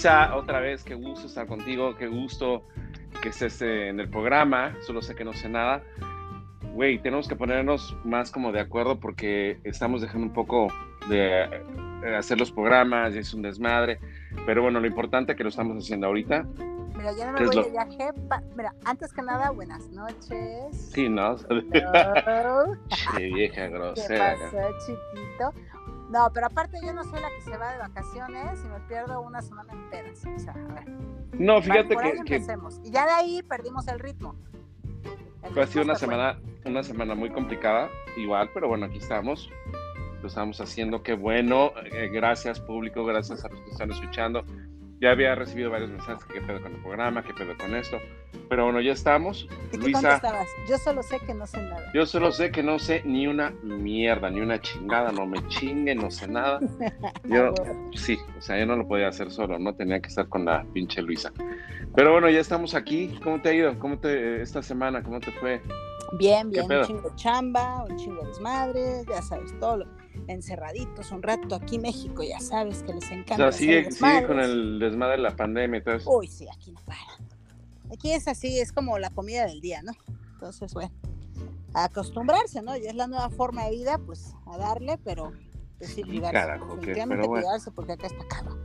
Luisa, otra vez, qué gusto estar contigo, qué gusto que estés en el programa, solo sé que no sé nada. Güey, tenemos que ponernos más como de acuerdo porque estamos dejando un poco de eh, hacer los programas es un desmadre, pero bueno, lo importante que lo estamos haciendo ahorita. Mira, ya no me voy de viaje. Mira, antes que nada, buenas noches. Sí, ¿no? Qué vieja grosera. ¿Qué pasó, chiquito? No, pero aparte yo no soy la que se va de vacaciones y me pierdo una semana en pedas. O sea, a ver. No, fíjate que, empecemos. Y ya de ahí perdimos el ritmo. fue así una semana, una semana muy complicada, igual, pero bueno, aquí estamos. Lo estamos haciendo, qué bueno. Eh, gracias, público, gracias a los que están escuchando. Ya había recibido varios mensajes, qué pedo con el programa, qué pedo con esto. Pero bueno, ya estamos. ¿Y Luisa, Yo solo sé que no sé nada. Yo solo sé que no sé ni una mierda, ni una chingada, no me chingue, no sé nada. Yo, sí, o sea, yo no lo podía hacer solo, no tenía que estar con la pinche Luisa. Pero bueno, ya estamos aquí. ¿Cómo te ha ido? ¿Cómo te esta semana? ¿Cómo te fue? Bien, bien, un chingo de chamba, un chingo de desmadre, ya sabes, todo encerraditos un rato aquí en México, ya sabes que les encanta. O sea, sigue, sigue con el desmadre de la pandemia y todo eso. Uy, sí, aquí no para. Aquí es así, es como la comida del día, ¿no? Entonces, bueno, acostumbrarse, ¿no? Y es la nueva forma de vida, pues a darle, pero decir sí, Carajo, definitivamente bueno. cuidarse porque acá está caro.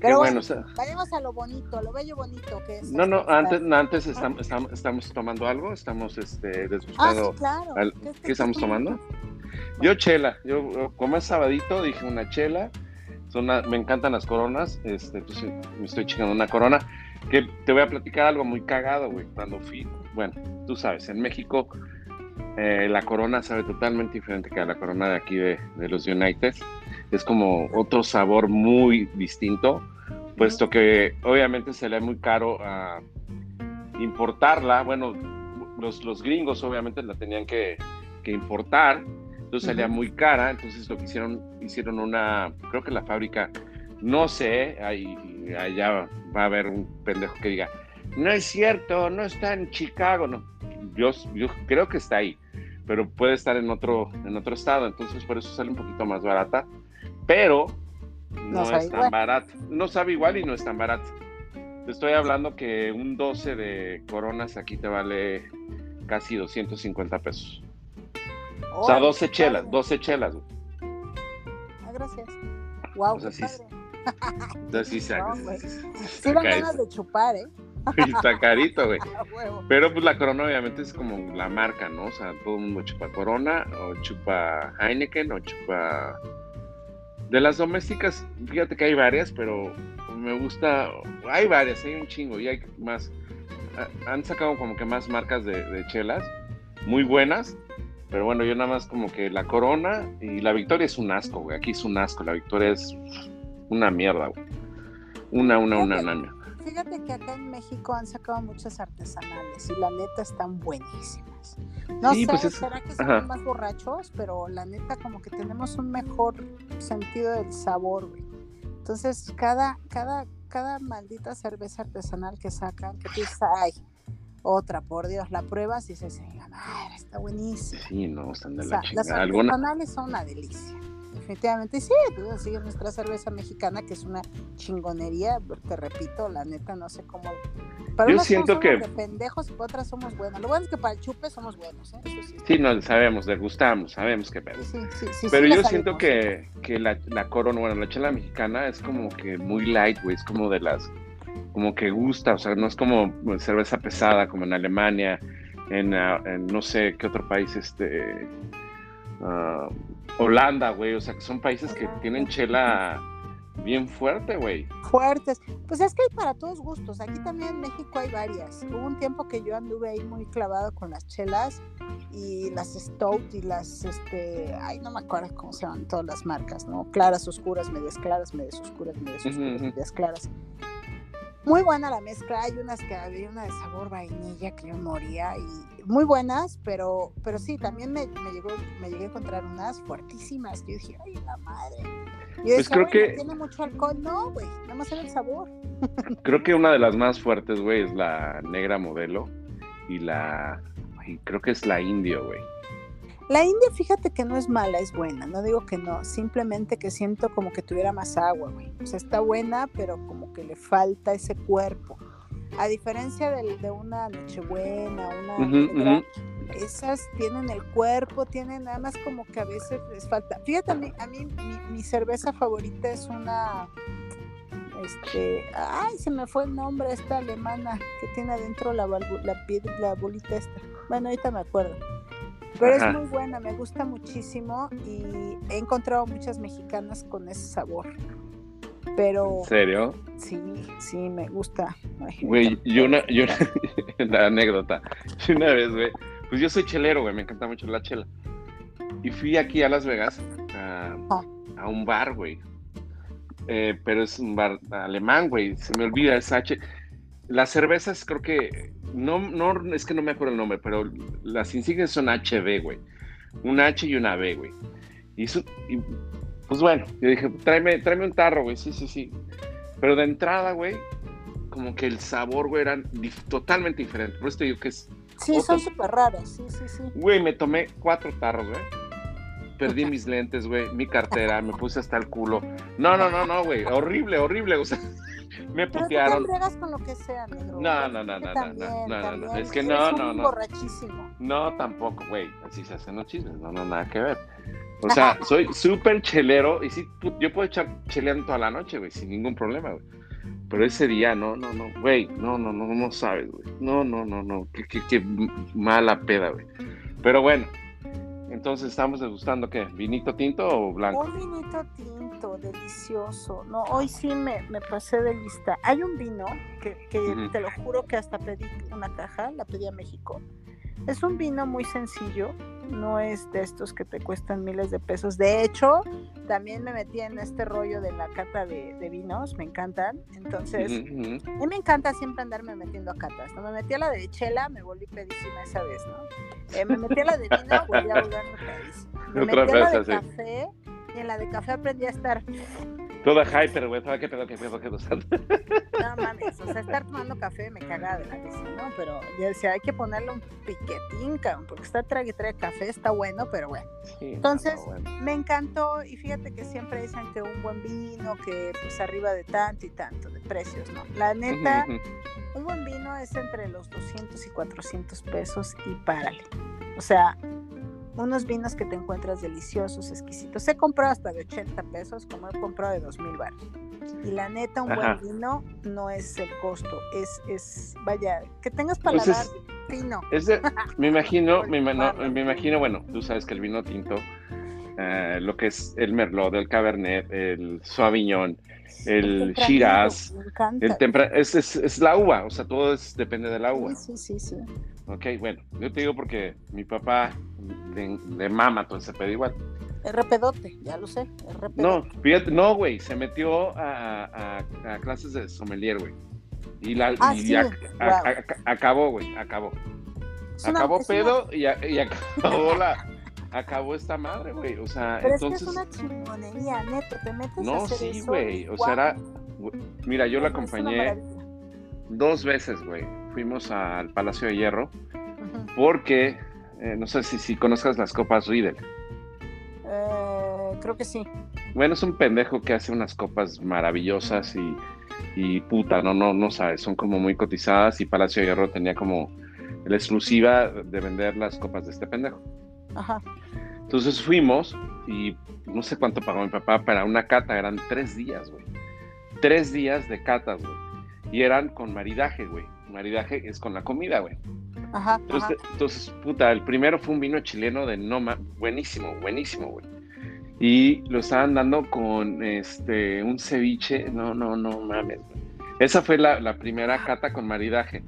Pero bueno, vayamos a lo bonito, a lo bello bonito que es. No, no, antes, antes estamos, estamos, tomando algo, estamos este, Ah, claro. ¿Qué, estamos tomando? Yo chela, yo como es sabadito dije una chela, son me encantan las coronas, este, entonces me estoy chingando una corona, que te voy a platicar algo muy cagado, güey, cuando fui, bueno, tú sabes, en México eh, la corona sabe totalmente diferente que a la corona de aquí de, de los United, es como otro sabor muy distinto, puesto que obviamente se le es muy caro a importarla, bueno, los, los gringos obviamente la tenían que importar, entonces salía muy cara, entonces lo que hicieron, hicieron una, creo que la fábrica, no sé, ahí, allá va a haber un pendejo que diga, no es cierto, no está en Chicago, no, yo, yo creo que está ahí, pero puede estar en otro, en otro estado, entonces por eso sale un poquito más barata, pero no, es tan barata, no sabe igual y no es tan barata. Te estoy hablando que un 12 de coronas aquí te vale casi 250 pesos o sea, 12 chelas, 12 chelas. Ah, gracias. Wow. O sea, sí, sí, sí, sí dan ganas de chupar, ¿eh? Está carito, güey. Pero pues la Corona obviamente es como la marca, ¿no? O sea, todo el mundo chupa Corona, o chupa Heineken, o chupa... De las domésticas, fíjate que hay varias, pero me gusta... Hay varias, hay un chingo, y hay más... Han sacado como que más marcas de, de chelas, muy buenas, pero bueno, yo nada más como que la corona y la victoria es un asco, güey. Aquí es un asco, la victoria es una mierda, güey. Una, una, una, una, Fíjate que acá en México han sacado muchas artesanales y la neta están buenísimas. No sé, pues será que son más borrachos, pero la neta como que tenemos un mejor sentido del sabor, güey. Entonces, cada, cada, cada maldita cerveza artesanal que sacan, que tú dices, ay, otra, por Dios, la pruebas y dices, madre, está buenísima. Sí, no, están de o la Las artesanales son una delicia. Definitivamente, sí, tú sigues nuestra cerveza mexicana, que es una chingonería, te repito, la neta, no sé cómo. Para Yo siento que. De pendejos y para otras somos buenos. Lo bueno es que para el chupe somos buenos, ¿eh? sí. Sí, no, sabemos, degustamos, sabemos que pedo. Sí, sí, sí, Pero yo siento que, que la, la corona, bueno, la chela mexicana es como que muy light, güey, es como de las como que gusta, o sea, no es como cerveza pesada como en Alemania, en, ah, no sé qué otro país, este, uh, Holanda, güey, o sea, que son países que tienen chela bien fuerte, güey. Fuertes. Pues es que hay para todos gustos. Aquí también en México hay varias. Hubo un tiempo que yo anduve ahí muy clavado con las chelas y las Stout y las, este, ay, no me acuerdo cómo se llaman todas las marcas, ¿no? Claras, oscuras, medias claras, medias oscuras, medias oscuras, medias claras. Muy buena la mezcla, hay unas que había una de sabor vainilla que yo moría y muy buenas, pero, pero sí, también me, me, llegó, me llegué a encontrar unas fuertísimas. Yo dije, ay, la madre. Yo pues creo que... tiene mucho alcohol, no, güey, nada más era el sabor. Creo que una de las más fuertes, güey, es la negra modelo y la, creo que es la indio, güey. La India, fíjate que no es mala, es buena. No digo que no, simplemente que siento como que tuviera más agua, güey. O sea, está buena, pero como que le falta ese cuerpo. A diferencia de, de una Nochebuena, una esas tienen el cuerpo, tienen nada más como que a veces les falta. Fíjate, a mí, a mí mi, mi cerveza favorita es una, este, ay, se me fue el nombre, esta alemana que tiene adentro la, la, la bolita esta. Bueno, ahorita me acuerdo. Pero Ajá. es muy buena, me gusta muchísimo y he encontrado muchas mexicanas con ese sabor. Pero ¿En serio? sí, sí, me gusta. Güey, yo una, yo una, la anécdota. Una vez, güey, pues yo soy chelero, güey, me encanta mucho la chela. Y fui aquí a Las Vegas a, Ah. a un bar, güey. Eh, pero es un bar alemán, güey, se me olvida, es H. Las cervezas creo que, no, no, es que no me acuerdo el nombre, pero las insignias son HB, güey. Una H y una B, güey. Y, eso- y, pues bueno, yo dije, tráeme, tráeme un tarro, güey, sí, sí, sí. Pero de entrada, güey, como que el sabor, güey, era dif- totalmente diferente. Por eso te digo que es, Sí, son otro- súper raras, sí, sí, sí. güey, me tomé cuatro tarros, güey. Perdí mis lentes, güey, mi cartera, me puse hasta el culo. No, no, no, no, güey, horrible, horrible, o sea, me Pero tú te con lo que sea, negro. No, no, no, no, no, también, no, no, no, es que Eres no, un no, no. borrachísimo. No, tampoco, güey, así se hacen los chismes, no, no, nada que ver. O sea, soy súper chelero y sí, yo puedo echar cheleando toda la noche, güey, sin ningún problema, güey. Pero ese día, no, no, no, güey, no, no, no, no sabes, güey. No, no, no, no, qué, qué, qué mala peda, güey. Pero bueno, entonces estamos degustando, ¿qué? ¿Vinito tinto o blanco? Un vinito tinto, delicioso. No, hoy sí me, me pasé de lista. Hay un vino que, que te lo juro que hasta pedí una caja, la pedí a México. Es un vino muy sencillo, no es de estos que te cuestan miles de pesos. De hecho, también me metí en este rollo de la cata de, de vinos, me encantan. Entonces, a mí me encanta siempre andarme metiendo a catas. ¿no? Me metí a la de chela, me volví pedísima esa vez, ¿no? Eh, me metí a la de vino, volví a volverme pedísima. Me metí a la de café y en la de café aprendí a estar, Toda hyper, güey, toda qué pedo, qué pedo, qué pedo. no mames, o sea, estar tomando café me cagaba de la risa, ¿no? Pero yo decía, hay que ponerle un piquetín, cabrón, porque está trague trague café, está bueno, pero bueno. Sí, Entonces, no, bueno. Me encantó y fíjate que siempre dicen que un buen vino, que pues arriba de tanto y tanto de precios, ¿no? La neta, un buen vino es entre los 200 y 400 pesos y párale. O sea, unos vinos que te encuentras deliciosos, exquisitos. He comprado hasta de 80 pesos, como he comprado de 2000 baros. Y la neta, un Ajá. buen vino no es el costo, es, es vaya, que tengas Pues paladar es- fino. Es de- me imagino, me, no, me imagino, bueno, tú sabes que el vino tinto, eh, lo que es el merlot, el cabernet, el sauvignon, el shiraz, encanta. el tempra es, es, es la uva, o sea, todo es, depende de la uva. Sí, sí, sí, sí. Ok, bueno, yo te digo porque mi papá le mama todo ese pedo igual. Es repedote, ya lo sé. Es No, fíjate, no, güey, se metió a, a- a clases de sommelier, güey. Y, la, Ah, y sí, ac- wow. a- a- acabó, güey, acabó. Una- acabó una- pedo y, a- y acabó la acabó esta madre, güey. O sea, pero entonces es que es una chingonería, neto. Te metes a no, hacer sí, güey. O sea, era mira, yo la acompañé dos veces, güey. Fuimos al Palacio de Hierro porque eh, no sé si, si conozcas las copas Riedel. Eh, creo que sí. Bueno, es un pendejo que hace unas copas maravillosas y, y puta, no, no, no sabes, son como muy cotizadas y Palacio de Hierro tenía como la exclusiva de vender las copas de este pendejo. Ajá. Entonces fuimos y no sé cuánto pagó mi papá para una cata, eran tres días, güey. Tres días de catas, güey. Y eran con maridaje, güey. Maridaje es con la comida, güey. Ajá. ajá. Entonces, entonces, puta, el primero fue un vino chileno de Noma, buenísimo, buenísimo, güey. Y lo estaban dando con este un ceviche, no, no, no mames. güey. Esa fue la, la primera cata con maridaje.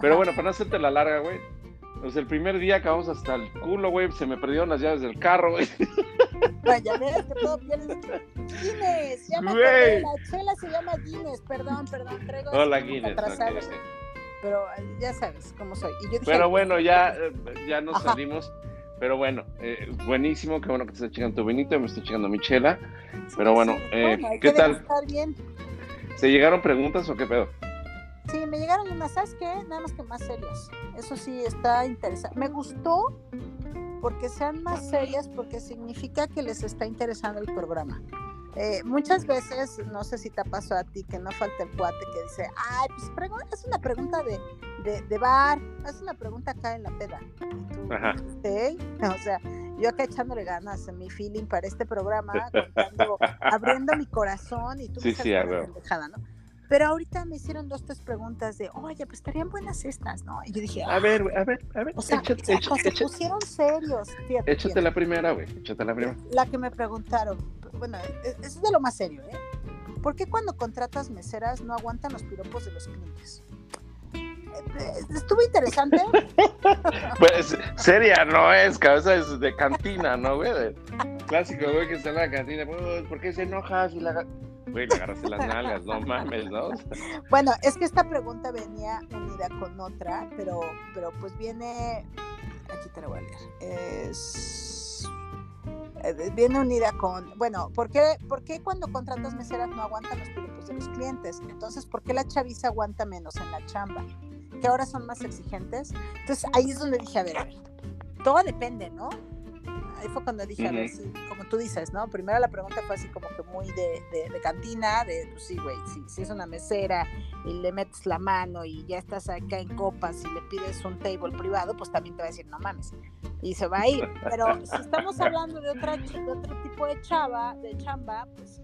Pero bueno, para no hacerte la larga, güey. Pues el primer día acabamos hasta el culo, güey. Se me perdieron las llaves del carro, güey. Vaya, ves que todo pierde. Guinness, ya me Güey. acordé, la chela se llama Guinness, perdón, perdón, traigo Hola, Guinness. ok, atrasado, ok. Pero eh, ya sabes cómo soy. Y yo dije, Pero bueno, ya, eh, ya nos Ajá. salimos. Pero bueno, eh, buenísimo, qué bueno que te estás chingando tu vinito, me estoy chingando mi chela. sí, pero bueno, sí, eh, ¿qué tal? bien. ¿Se llegaron preguntas o qué pedo? Sí, me llegaron unas, ¿sabes qué? Nada más que más serias. Eso sí, está interesante. Me gustó porque sean más serias, porque significa que les está interesando el programa. Eh, muchas veces, no sé si te pasó a ti, que no falta el cuate que dice, ay, pues es una pregunta de, de, de, bar, es una pregunta acá en la peda. Y tú, Ajá. O sea, yo acá echándole ganas en mi feeling para este programa, contando, abriendo mi corazón y tú sí, sí, pendejada, ¿no? Pero ahorita me hicieron dos, tres preguntas de, oye, pues estarían buenas estas, ¿no? Y yo dije, a ver, a ver, a ver. O sea, échate, échate, se pusieron serios. Fíjate, échate la primera, güey. Échate la primera. La que me preguntaron, bueno, e, es de lo más serio, ¿eh? ¿Por qué cuando contratas meseras no aguantan los piropos de los clientes? estuvo interesante. pues seria no es, cabeza es de cantina, ¿no, güey? clásico, güey, que está en la cantina. Pues, ¿Por qué se enoja si la... Güey, le agarraste las nalgas, no mames, ¿no? Bueno, es que esta pregunta venía unida con otra, pero, pero pues viene... Aquí te la voy a leer. Es eh, viene unida con, bueno, ¿por qué, ¿por qué cuando contratas meseras no aguantan los piropos de los clientes? Entonces, ¿por qué la chaviza aguanta menos en la chamba? que ahora son más exigentes. Entonces ahí es donde dije, a ver, todo depende, ¿no? Ahí fue cuando dije, a ver, si, como tú dices, ¿no? Primero la pregunta fue así como que muy de, de, cantina, de, pues sí, güey, si, si, es una mesera y le metes la mano y ya estás acá en copas y le pides un table privado, pues también te va a decir, no mames, y se va a ir. Pero si estamos hablando de, otra, de otro tipo de chava, de chamba, pues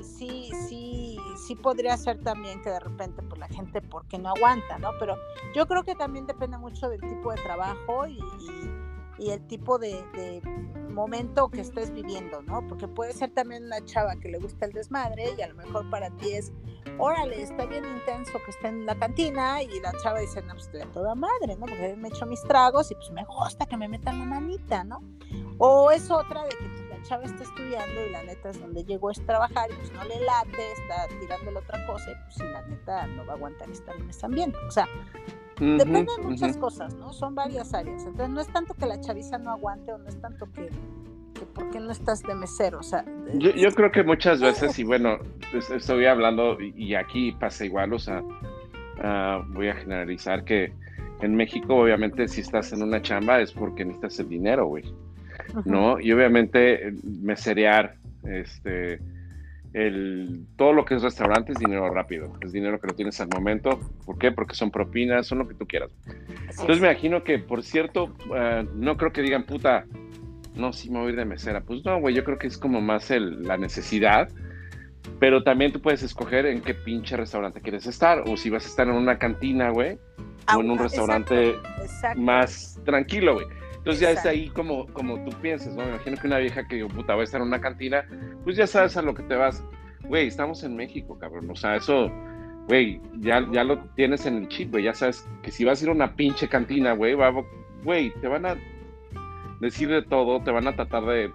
sí, sí, sí podría ser también que de repente pues la gente porque no aguanta, ¿no? Pero yo creo que también depende mucho del tipo de trabajo y, y, el tipo de, de, momento que estés viviendo, ¿no? Porque puede ser también una chava que le gusta el desmadre y a lo mejor para ti es, órale, está bien intenso que esté en la cantina y la chava dice, no, pues a toda madre, ¿no? Porque me echo mis tragos y pues me gusta que me metan la manita, ¿no? O es otra de que la chava está estudiando y la neta es donde llegó es trabajar y pues no le late, está tirándole otra cosa y pues si la neta no va a aguantar estar en ese ambiente. O sea, depende de muchas cosas, ¿no? Son varias áreas. Entonces no es tanto que la chaviza no aguante o no es tanto que, que ¿por qué no estás de mesero? O sea, yo, yo creo que muchas veces, y bueno, estoy hablando y aquí pasa igual, o sea, uh, voy a generalizar que en México obviamente si estás en una chamba es porque necesitas el dinero, güey. ¿No? Y obviamente meserear, este, el, todo lo que es restaurante es dinero rápido, es dinero que lo tienes al momento. ¿Por qué? Porque son propinas, son lo que tú quieras. Entonces me imagino que, por cierto, eh, no creo que digan, puta, no, sí me voy a ir de mesera. Pues no, güey, yo creo que es como más el, la necesidad. Pero también tú puedes escoger en qué pinche restaurante quieres estar. O si vas a estar en una cantina, güey. o en un restaurante más tranquilo, güey. Entonces ya es ahí como, como tú piensas, ¿no? Me imagino que una vieja que digo, puta, va a estar en una cantina, pues ya sabes a lo que te vas. Güey, estamos en México, cabrón. O sea, eso, güey, ya, ya lo tienes en el chip, güey. Ya sabes que si vas a ir a una pinche cantina, güey, güey, te van a decir de todo, te van a tratar de,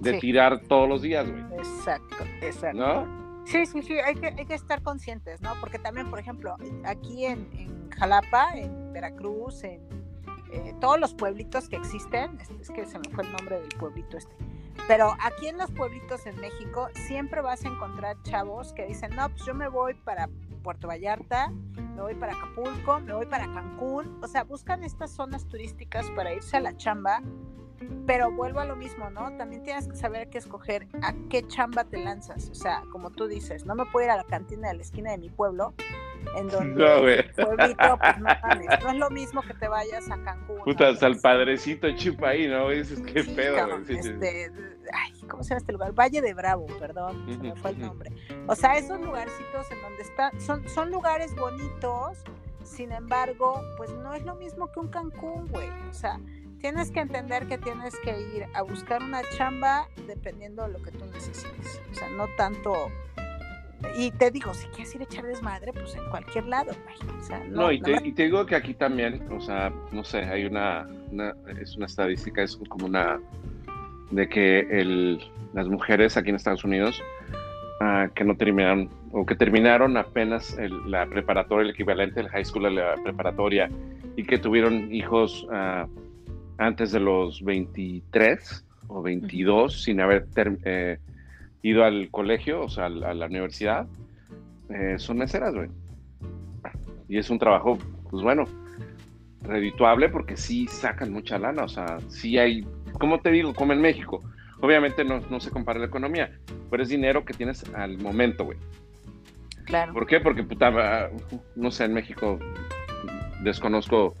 de tirar todos los días, güey. Exacto, exacto. ¿No? Sí, sí, sí, hay que, hay que estar conscientes, ¿no? Porque también, por ejemplo, aquí en, en Jalapa, en Veracruz, en eh, todos los pueblitos que existen, es, que se me fue el nombre del pueblito este, pero aquí en los pueblitos en México siempre vas a encontrar chavos que dicen, no, pues yo me voy para Puerto Vallarta, me voy para Acapulco, me voy para Cancún, o sea, buscan estas zonas turísticas para irse a la chamba, pero vuelvo a lo mismo, ¿no? También tienes que saber qué escoger a qué chamba te lanzas, o sea, como tú dices, no me puedo ir a la cantina de la esquina de mi pueblo, en donde no, pueblito, pues no no es lo mismo que te vayas a Cancún. Puta, hasta el padrecito chupa ahí, ¿no? Dices, qué pedo, este, ay, ¿cómo se llama este lugar? Valle de Bravo, perdón, se me fue el nombre. O sea, esos lugarcitos en donde están, son, son lugares bonitos, sin embargo, pues no es lo mismo que un Cancún, güey. O sea, tienes que entender que tienes que ir a buscar una chamba dependiendo de lo que tú necesites. O sea, no tanto y te digo, si quieres ir a echar desmadre, pues en cualquier lado, O sea, no, y, te, digo que aquí también, o sea, no sé, hay una, es una estadística, es como una, de que el, las mujeres aquí en Estados Unidos uh, que no terminaron, o que terminaron apenas la preparatoria, el equivalente del high school a la preparatoria, y que tuvieron hijos uh, antes de los 23 o 22 sin haber eh, ido al colegio, o sea, a la universidad, eh, son meseras, güey. Y es un trabajo, pues bueno, redituable porque sí sacan mucha lana, o sea, sí hay, como te digo, como en México, obviamente no, no se compara la economía, pero es dinero que tienes al momento, güey. Claro. ¿Por qué? Porque, puta, no sé, en México desconozco,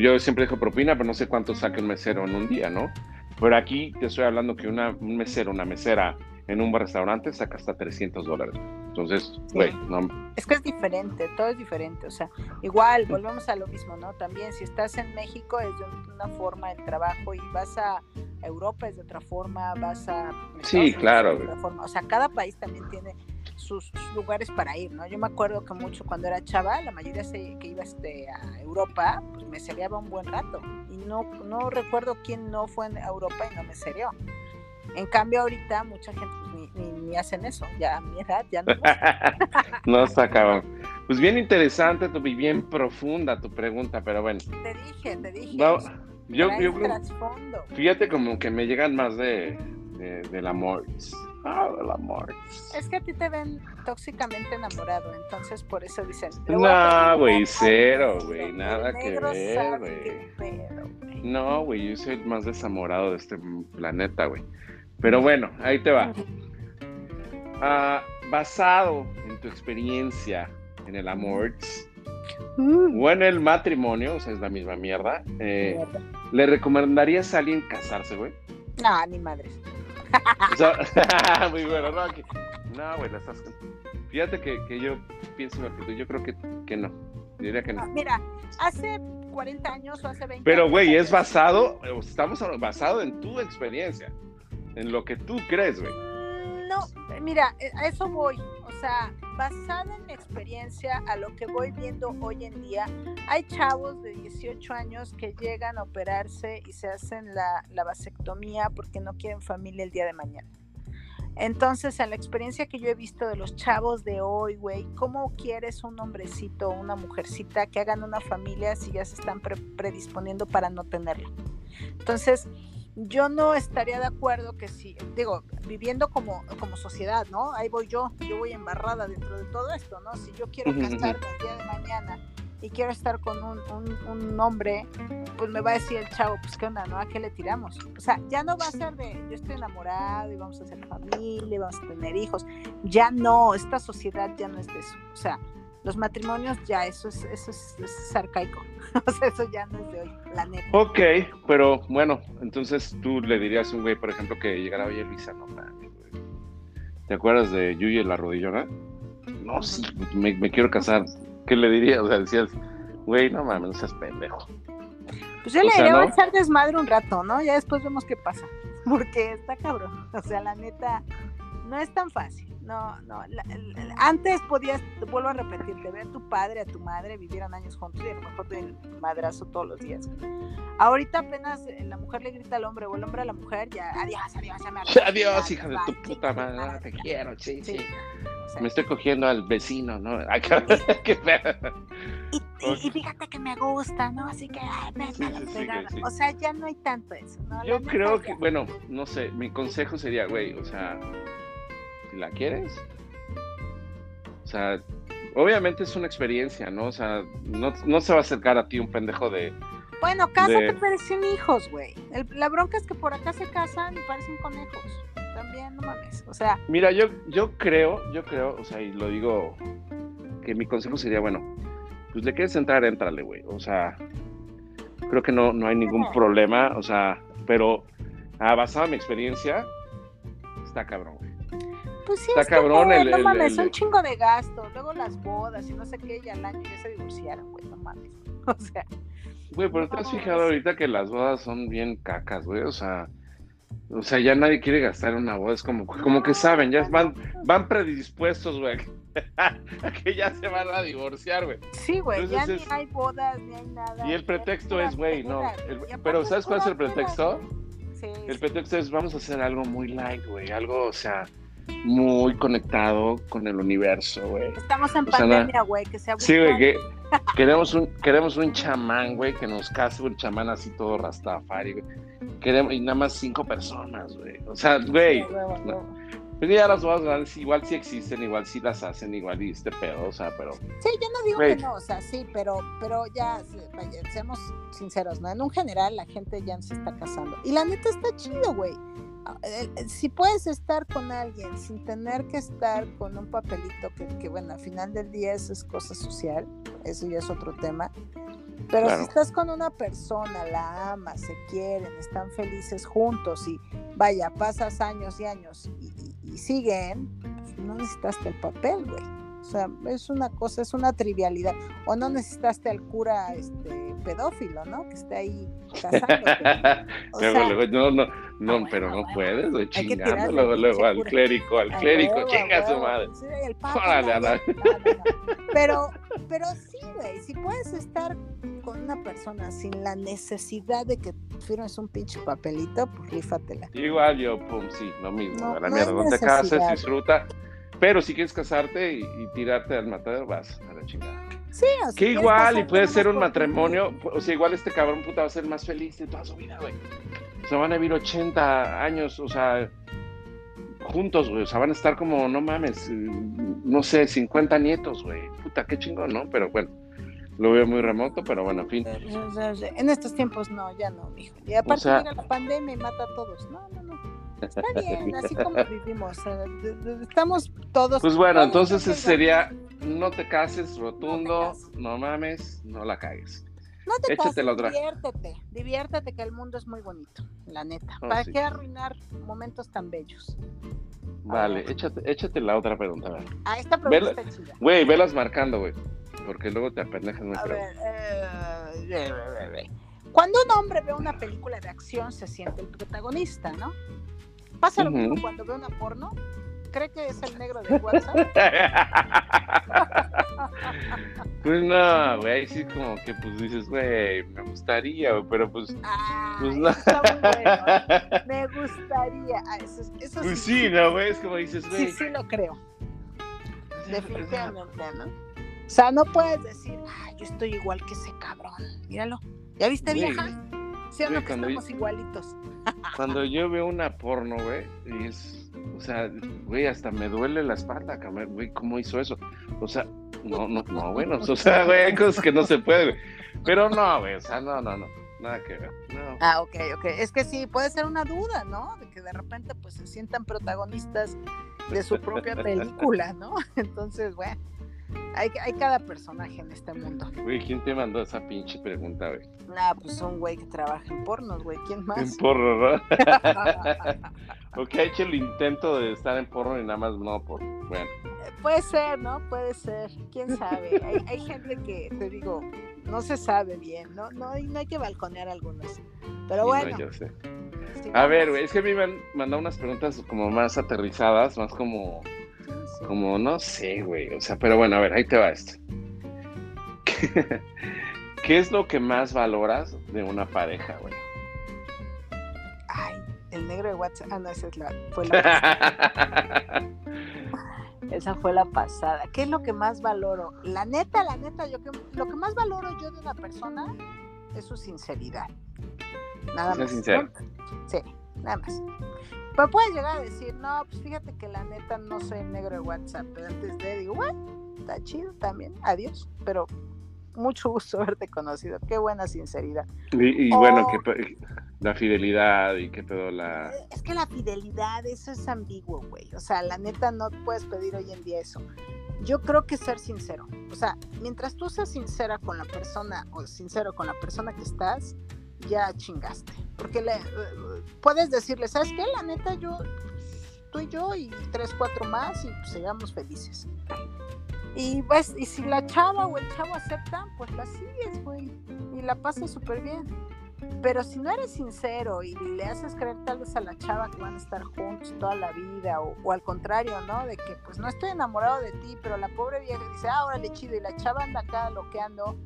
yo siempre dejo propina, pero no sé cuánto saca un mesero en un día, ¿no? Pero aquí te estoy hablando que una, un mesero, una mesera en un restaurante saca hasta 300 dólares. Entonces, güey, no. Es que es diferente, todo es diferente. O sea, igual, volvemos a lo mismo, ¿no? También, si estás en México es de una forma el trabajo y vas a Europa es de otra forma, vas a. Sí, claro. Forma. O sea, cada país también tiene sus, lugares para ir, ¿no? Yo me acuerdo que mucho cuando era chava, la mayoría se, que iba este, a Europa, pues me seriaba un buen rato. Y no, no recuerdo quién no fue en Europa y no me serió. En cambio, ahorita mucha gente pues, ni, ni, hacen eso. Ya a mi edad ya no. no está acabando. Pues bien interesante tu, y bien profunda tu pregunta, pero bueno. Te dije, te dije. No, yo, yo fíjate como que me llegan más de, de, del amor. Ah, del amor. Es que a ti te ven tóxicamente enamorado, entonces por eso dicen. No, güey, cero, güey, nada que ver, güey. No, güey, yo soy más desamorado de este planeta, güey. Pero bueno, ahí te va. Ah, basado en tu experiencia en el amor mm. o en el matrimonio, o sea, es la misma mierda, eh, ¿le recomendarías a alguien casarse, güey? No, ni muy bueno, no, no, güey, la estás... Fíjate que, que yo pienso que yo creo que, que no. diría que no. Mira, hace 40 años o hace 20 Pero, güey, es basado, estamos basado en tu experiencia en lo que tú crees, güey. No, mira, eh, a eso voy. O sea, basada en mi experiencia, a lo que voy viendo hoy en día, hay chavos de 18 años que llegan a operarse y se hacen la, la vasectomía porque no quieren familia el día de mañana. Entonces, en la experiencia que yo he visto de los chavos de hoy, güey, ¿cómo quieres un hombrecito o una mujercita que hagan una familia si ya se están predisponiendo para no tenerla? Entonces, yo no estaría de acuerdo que si, digo, viviendo como, como sociedad, ¿no? Ahí voy yo, yo voy embarrada dentro de todo esto, ¿no? Si yo quiero casarme el día de mañana y quiero estar con un, un, hombre, pues me va a decir el chavo, pues qué onda, ¿no? ¿A qué le tiramos? O sea, ya no va a ser de yo estoy enamorado y vamos a hacer familia, y vamos a tener hijos. Ya no, esta sociedad ya no es de eso. O sea, los matrimonios ya, eso es, eso es, arcaico. o sea, eso ya no es de hoy, la neta. Ok, pero bueno, entonces tú le dirías a un güey, por ejemplo, que llegara, oye Luisa, no mames. ¿Te acuerdas de Yuyi la rodillona? No, sí, me, me, quiero casar. ¿Qué le dirías? O sea, decías, güey, no mames, no seas pendejo. Pues yo le diría, a echar desmadre un rato, ¿no? Ya después vemos qué pasa. Porque está cabrón. O sea, la neta, no es tan fácil. No, no. antes podías, te vuelvo a repetir, de ver a tu padre, a tu madre, vivieran años juntos y a lo mejor te madrazo todos los días. Ahorita apenas eh, la mujer le grita al hombre o el hombre a la mujer, ya, adiós, adiós, ya me Adiós, hija de tu puta madre, te quiero, sí, sí. me estoy cogiendo al vecino, ¿no? qué y, y, fíjate que me gusta, ¿no? Así que, ay, O sea, ya no hay tanto eso, ¿no? Yo creo que, bueno, no sé, mi consejo sería, güey, o sea, si la quieres. O sea, obviamente es una experiencia, ¿no? O sea, no, se va a acercar a ti un pendejo de. Bueno, cásate, parecen hijos, güey. La bronca es que por acá se casan y parecen conejos. También, no mames. O sea. Mira, yo, yo creo, yo creo, o sea, y lo digo, que mi consejo sería, bueno, pues le quieres entrar, entrale, güey. O sea, creo que no, no hay ningún problema, o sea, pero ah, basado en mi experiencia, está cabrón, güey. Pues sí, está cabrón el, no mames, un chingo de gasto, luego las bodas y no sé qué, y al año ya se divorciaron, güey, no mames. O sea. Güey, pero te has fijado ahorita que las bodas son bien cacas, güey, o sea. O sea, ya nadie quiere gastar una boda, es como, como que saben, ya van, van predispuestos, güey, a que ya se van a divorciar, güey. Sí, güey, ya ni hay bodas, ni hay nada. Y el pretexto es, güey, no. pero ¿sabes cuál es el pretexto? Sí, el pretexto es, vamos a hacer algo muy light, güey, algo, o sea, muy conectado con el universo, güey. Estamos en pandemia, güey, que sea Sí, güey, que queremos un, queremos un chamán, güey, que nos case un chamán así todo rastafari, güey. Queremos, y nada más cinco personas, güey. O sea, güey. Pues ya las bodas grandes igual sí existen, igual sí las hacen, igual y este pedo, o sea, pero... Sí, yo no digo que no, o sea, sí, pero, pero ya, seamos sinceros, ¿no? En un general la gente ya se está casando. Y la neta está chido, güey. Ah, si puedes estar con alguien sin tener que estar con un papelito que, que bueno, al final del día eso es cosa social, eso ya es otro tema, pero si estás con una persona, la amas, se quieren, están felices juntos y vaya, pasas años y años y, siguen, pues no necesitaste el papel, güey. O sea, es una cosa, es una trivialidad. O no necesitaste al cura este, pedófilo, ¿no? Que esté ahí casándote. no, no, no, ah, pero no puedes, güey, chingando luego, luego al clérigo, al clérigo, chinga su madre. Sí, el Pero, pero sí, güey, si puedes estar con una persona sin la necesidad de que firmes un pinche papelito, pues rífatela. Igual yo, pum, sí, lo mismo. a la mierda, no te cases, disfruta. Pero si quieres casarte y, tirarte al matadero, vas a la chingada. Sí, o Que igual, y puede ser un matrimonio, o sea, igual este cabrón puta va a ser más feliz de toda su vida, güey. O sea, van a vivir 80 años, o sea, juntos, güey. O sea, van a estar como, no mames, no sé, 50 nietos, güey. Puta, qué chingón, ¿no? Pero bueno. Lo veo muy remoto, pero bueno, en fin. En estos tiempos no, ya no, mijo. Y aparte o la pandemia y mata a todos. No, no, no. Está bien, así como vivimos. Estamos todos. Pues bueno, entonces sería no te cases, rotundo, no, mames, no la cagues. No te Échate otra. diviértete, diviértete que el mundo es muy bonito, la neta. Oh, ¿Para qué arruinar momentos tan bellos? Vale, échate, échate la otra pregunta. A Ah, esta pregunta está chida. Güey, velas marcando, güey porque luego te apendejas muy feo. Eh, cuando un hombre ve una película de acción se siente el protagonista, ¿no? Pasa lo mismo cuando ve una porno. ¿Cree que es el negro de WhatsApp? pues no, güey, sí como que pues dices, güey, me gustaría, pero pues, pues no. Está muy bueno, ¿eh? Me gustaría. Ah, eso, eso pues sí, ¿no, güey? Es como dices, güey. Sí, sí lo creo. Definitivamente, ¿no? O sea, no puedes decir, ah, yo estoy igual que ese cabrón. Míralo. ¿Ya viste, vieja? Sí, no, que estamos igualitos. Cuando yo veo una porno, güey, y es, o sea, güey, hasta me duele la espalda, güey, ¿cómo hizo eso? O sea, no, no, no, bueno, o sea, güey, hay cosas que no se pueden, pero no, güey, o sea, no, no, no, nada que ver. No. Ah, ok, ok, es que sí, puede ser una duda, ¿no? De que de repente, pues, se sientan protagonistas de su propia película, ¿no? Entonces, bueno. Hay, hay cada personaje en este mundo. Güey, ¿quién te mandó esa pinche pregunta, güey? Nah, pues un güey que trabaja en pornos, güey. ¿Quién más? En porno, ¿no? ok, ha hecho el intento de estar en porno y nada más no, por. Bueno. Eh, puede ser, ¿no? Puede ser. ¿Quién sabe? hay, hay gente que, te digo, no se sabe bien, ¿no? No, no hay que balconear algunos. Pero bueno. yo sé. a ver, güey, es que a mí me han mandado unas preguntas como más aterrizadas, más como como, no sé, güey. O sea, pero bueno, a ver, ahí te va esto. ¿Qué es lo que más valoras de una pareja, güey? Ay, el negro de WhatsApp. Ah, no, esa es la, fue la pasada. esa fue la pasada. ¿Qué es lo que más valoro? La neta, la neta, yo que, lo que más valoro yo de una persona es su sinceridad. Nada más. Sincero. Sí, nada más. Pero puedes llegar a decir, no, pues fíjate que la neta no soy negro de WhatsApp, pero antes de digo, bueno, está chido también, adiós, pero mucho gusto haberte conocido, qué buena sinceridad. Y, bueno, que la fidelidad y que todo la... Es que la fidelidad, eso es ambiguo, güey, o sea, la neta no puedes pedir hoy en día eso. Yo creo que ser sincero, o sea, mientras tú seas sincera con la persona o sincero con la persona que estás, ya chingaste. Porque le, puedes decirle, ¿sabes qué? La neta, yo, tú y yo y tres, cuatro más y pues seamos felices. Y pues, y si la chava o el chavo aceptan, pues la sigues, güey. Y la pasas súper bien. Pero si no eres sincero y le haces creer tal vez a la chava que van a estar juntos toda la vida, o, o, al contrario, ¿no? De que pues no estoy enamorado de ti, pero la pobre vieja dice, ah, órale chido, y la chava anda acá loqueando,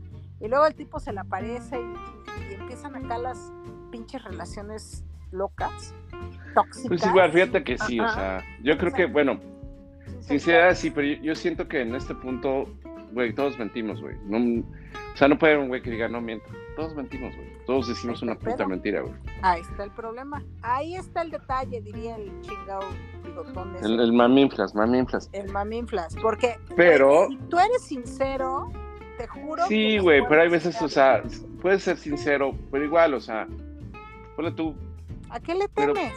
y luego el tipo se le aparece y, y empiezan acá las pinches relaciones locas, tóxicas. Pues igual, fíjate que sí, o sea, yo creo que, bueno, sinceridad sí, pero yo, siento que en este punto güey, todos mentimos, güey. No, o sea, no puede haber un güey que diga, no miento. Todos mentimos, güey. Todos decimos una puta mentira, güey. Ahí está el problema. Ahí está el detalle, diría el chingado bigotón. El, el maminflas, maminflas. El maminflas. Porque Pero- si tú eres sincero, te juro. Sí, güey, pero hay veces, o sea, puedes ser sincero, pero igual, o sea, ponle tú, ¿A qué le pero- temes?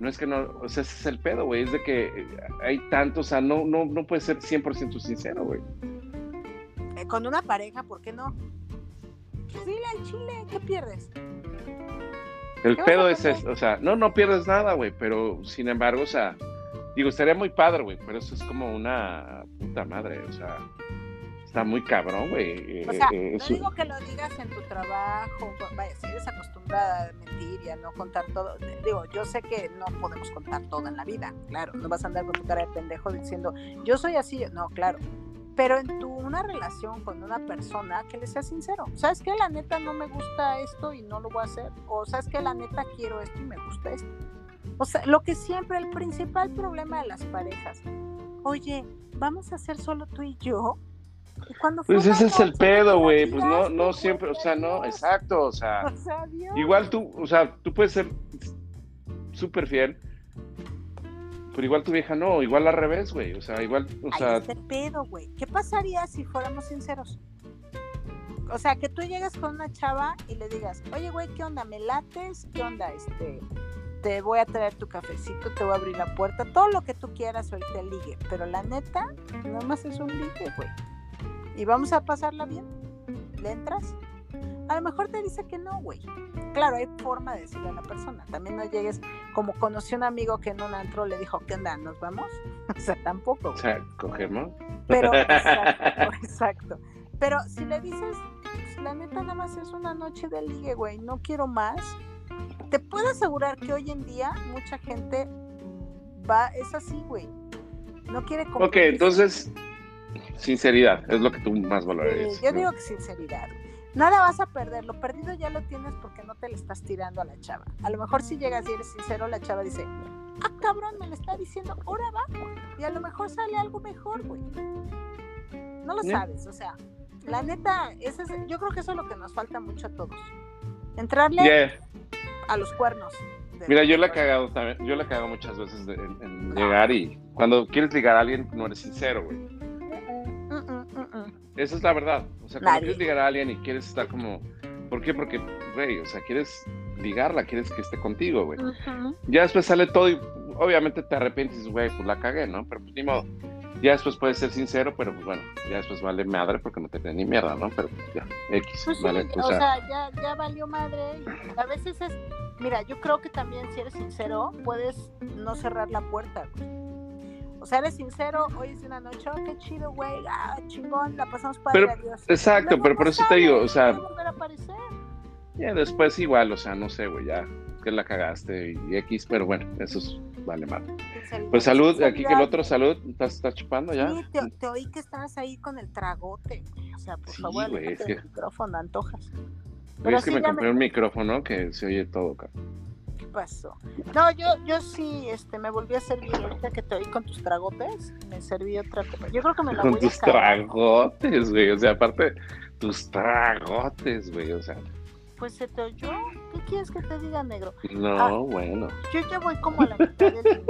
no es que no, o sea, ese es el pedo, güey, es de que hay tanto, o sea, no, no, no puedes ser 100% sincero, güey. Eh, con una pareja, ¿por qué no? Pues dile al chile, ¿qué pierdes? El ¿Qué vas pedo es, es- o sea, no, no pierdes nada, güey, pero sin embargo, o sea, digo, estaría muy padre, güey, pero eso es como una puta madre, o sea, está muy cabrón, güey. O eh, sea, eh, no digo que lo digas en tu trabajo, vaya, si eres acostumbrada a mentir y a no contar todo, digo, yo sé que no podemos contar todo en la vida, claro, no vas a andar con tu cara de pendejo diciendo, yo soy así, no, claro, pero en tu una relación con una persona que le seas sincero, ¿sabes qué? La neta no me gusta esto y no lo voy a hacer, o ¿sabes qué? La neta quiero esto y me gusta esto. O sea, lo que siempre, el principal problema de las parejas, oye, vamos a hacer solo tú y yo. Cuando Pues ese es el pedo, güey, pues no, no siempre, o sea, no, exacto, o sea, O sea, adiós. igual tú, o sea, tú puedes ser súper fiel, pero igual tu vieja no, igual al revés, güey, o sea, igual, o Ahí sea, está el pedo, güey. ¿Qué pasaría si fuéramos sinceros? O sea, que tú llegas con una chava y le digas, oye, güey, ¿qué onda? ¿Me lates? ¿Qué onda? Este, te voy a traer tu cafecito, te voy a abrir la puerta, todo lo que tú quieras ahorita ligue. Pero la neta, nada más es un ligue, güey. Y vamos a pasarla bien. ¿Le entras? A lo mejor te dice que no, güey. Claro, hay forma de decirle a la persona. También no llegues como conocí un amigo que en un antro le dijo, ¿qué onda? ¿Nos vamos? O sea, tampoco. o güey. sea, cogemos. Pero, exacto, exacto. Pero si le dices, pues, la neta nada más es una noche de ligue, güey, no quiero más. Te puedo asegurar que hoy en día mucha gente va, es así, güey. No quiere Ok, compromiso. entonces, sinceridad, es lo que tú más Sí, valorarías. yo digo que sinceridad. Nada vas a perder, lo perdido ya lo tienes porque no te le estás tirando a la chava. A lo mejor si llegas y eres sincero, la chava dice, ah, cabrón, me lo está diciendo, ahora va. Y a lo mejor sale algo mejor, güey. No lo sabes, o sea, la neta, ese es- yo creo que eso es lo que nos falta mucho a todos. Entrarle Yeah. a los cuernos. Mira, yo la he cagado también, yo la he cagado muchas veces de- en, en llegar y cuando quieres ligar a alguien no eres sincero, güey. Esa es la verdad. O sea, cuando quieres ligar a alguien y quieres estar como, ¿por qué? Porque, güey, o sea, quieres ligarla, quieres que esté contigo, güey. Ujú. Ya después sale todo y obviamente te arrepientes güey, pues la cagué, ¿no? Pero pues ni modo. Ya después puedes ser sincero, pero pues bueno, ya después vale madre porque no te creen ni mierda, ¿no? Pero pues ya, X, Pues sí, vale. o sea, ya, ya valió madre. Y a veces es, mira, yo creo que también si eres sincero, puedes no cerrar la puerta. güey. O sea, eres sincero, hoy es una noche, oh, qué chido, güey, ah, chingón, la pasamos padre, Pero- adiós. exacto, pero por eso te digo, o sea- ya después igual, o sea, no sé, güey, ya que la cagaste y X, pero bueno, eso es, vale. Sinceridad, Pues salud, aquí que el otro salud, ¿estás, estás chupando ya? Sí, te, te oí que estabas ahí con el tragote. O sea, por Sí, favor, güey, es que- micrófono, antojas. Pero es que sí, me compré un micrófono que se oye todo, cabrón. ¿Qué pasó? No, yo, yo sí, este, me volví a servir ahorita que te oí con tus tragotes, me serví otra copa. Yo creo que me la Con voy tus a tragotes, güey, o sea, aparte, tus tragotes, güey, o sea, Pues se te oyó. ¿Qué quieres que te diga, negro? no, Ah. bueno. Yo ya voy como a la mitad del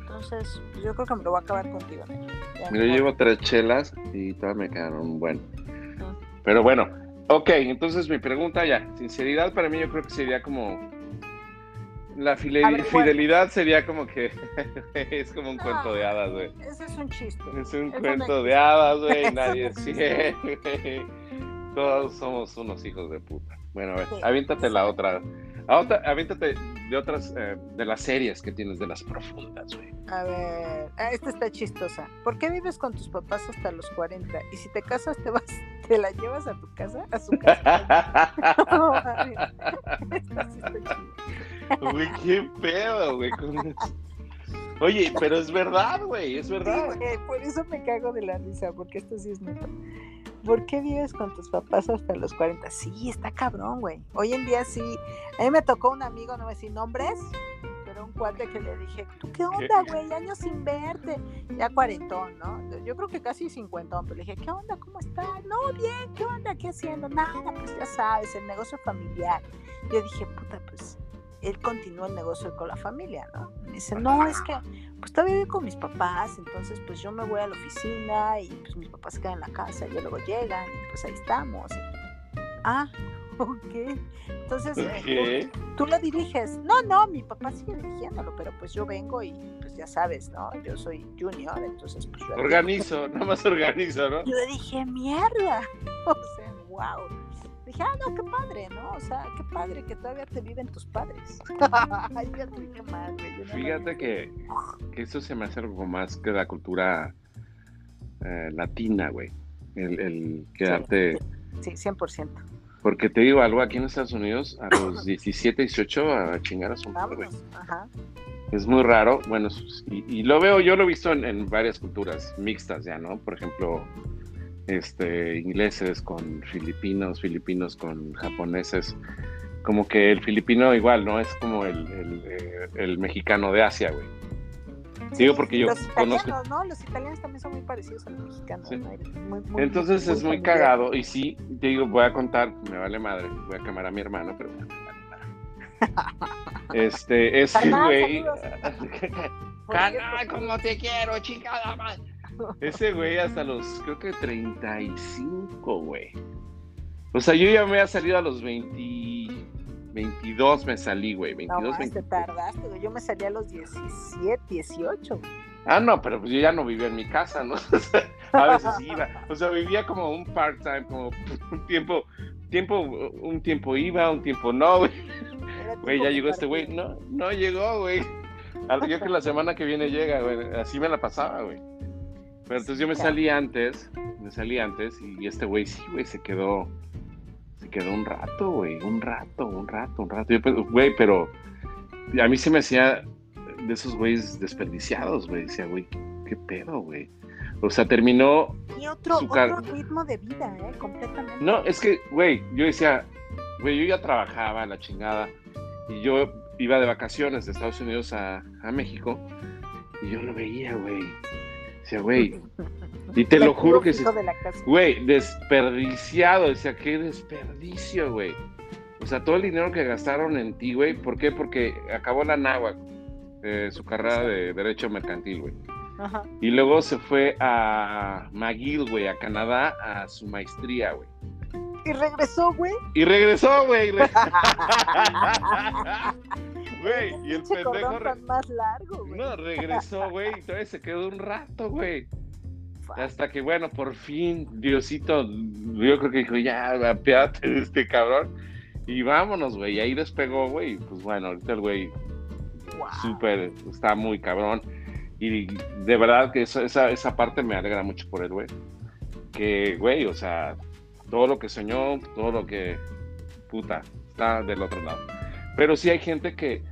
Entonces, pues yo creo que me lo voy a acabar contigo, negro. Ya Mira, yo llevo tres chelas y todas me quedaron bueno. Ujú. Pero bueno, ok, entonces mi pregunta ya, sinceridad para mí yo creo que sería como... La fidelidad sería como que es como un cuento de Ah. hadas, güey. Ese es un chiste. Es un Eso cuento de hadas, güey, nadie es güey. Todos somos unos hijos de puta. Bueno, a ver, Sí. aviéntate la otra. a otra- aviéntate de otras, eh, de las series que tienes, de las profundas, güey. A ver, ah, esta está chistosa. ¿Por qué vives con tus papás hasta los 40? Y si te casas, te vas, te la llevas a tu casa, a su casa. No, sí. Güey, qué pedo, güey. con. Oye, pero es verdad, güey, es Sí, verdad. güey, por eso me cago de la risa, porque esto sí es neto. ¿Por qué vives con tus papás hasta los 40? Sí, está cabrón, güey. Hoy en día sí. A mí me tocó un amigo, no a decir nombres, cuate que le dije, ¿tú qué onda, güey? Años sin verte. Ya cuarentón, ¿no? Yo creo que casi cincuentón, pero le dije, ¿qué onda? ¿Cómo estás? No, bien, ¿qué onda? ¿Qué haciendo? Nada, pues ya sabes, el negocio familiar. Yo dije, puta, pues él continúa el negocio con la familia, ¿no? Me dice, no, es que pues todavía vivo con mis papás, entonces pues yo me voy a la oficina y pues mis papás quedan en la casa y luego llegan y pues ahí estamos. ah, ok. Entonces, eh, Tú, lo diriges. No, no, mi papá sigue dirigiéndolo, pero pues yo vengo y pues ya sabes, ¿no? Yo soy junior, entonces pues yo... Organizo, nada más organizo, ¿no? Yo dije, mierda. O sea, wow dije, ah, no, qué padre, ¿no? O sea, qué padre que todavía te viven tus padres. Ay, qué madre. Fíjate que, que, eso se me hace algo más que la cultura eh, latina, güey. El, el quedarte. Sí, sí, 100%. Porque te digo algo, aquí en Estados Unidos, a los 17, 18, a chingar a su madre. Ajá. Es muy raro, bueno, y, lo veo, yo lo he visto en, en varias culturas mixtas ya, ¿no? Por ejemplo, este, ingleses con filipinos, filipinos con japoneses. Como que el filipino igual, ¿no? Es como el, el, eh, mexicano de Asia, güey. Digo porque yo los italianos, ¿no? Los italianos también son muy parecidos a los mexicanos. Entonces es muy cagado y sí, te digo, voy a contar, me vale madre, voy a quemar a mi hermano, pero me vale madre. Este, es güey. como te quiero, chica. Ese güey hasta los, creo que 35, güey. O sea, yo ya me había salido a los 20, 22 me salí, güey. 22, no, te tardaste, güey. Yo me salí a los 17, 18. Ah, no, pero pues yo ya no vivía en mi casa, ¿no? a veces iba. O sea, vivía como un part-time, como un tiempo, tiempo, un tiempo iba, un tiempo no, güey. Güey, ya llegó este güey. No, no llegó, güey. Yo creo que la semana que viene llega, güey. Así me la pasaba, güey. Pero entonces yo me salí antes, me salí antes y este güey sí, güey, se quedó, se quedó un rato, güey, un rato, un rato, un rato. güey, pero a mí se me hacía de esos güeyes desperdiciados, güey. Decía, güey, ¿qué, pedo, güey? O sea, terminó. Y otro, otro ritmo de vida, ¿eh? Completamente. No, es que, güey, yo decía, güey, yo ya trabajaba, la chingada, y yo iba de vacaciones de Estados Unidos a, a México, y yo lo veía, güey Decía, güey. Y te lo juro que sí. Güey, desperdiciado. Decía, qué desperdicio, güey. O sea, todo el dinero que gastaron en ti, güey. ¿Por qué? Porque acabó la náhuatl, eh, su carrera de Derecho Mercantil, güey. Ajá. Y luego se fue a McGill, güey, a Canadá, a su maestría, güey. Y regresó, güey. Y regresó, güey. Güey, y el pendejo. más largo, güey. No, regresó, güey, y todavía se quedó un rato, güey. Hasta que, bueno, por fin, Diosito, yo creo que dijo, ya, apiádate de este cabrón. Y vámonos, güey. Y ahí despegó, güey. Pues bueno, ahorita el güey súper, está muy cabrón. Y de verdad que esa, esa, esa parte me alegra mucho por él, güey. Que, güey, o sea, todo lo que soñó, todo lo que, puta, está del otro lado. Pero sí hay gente que,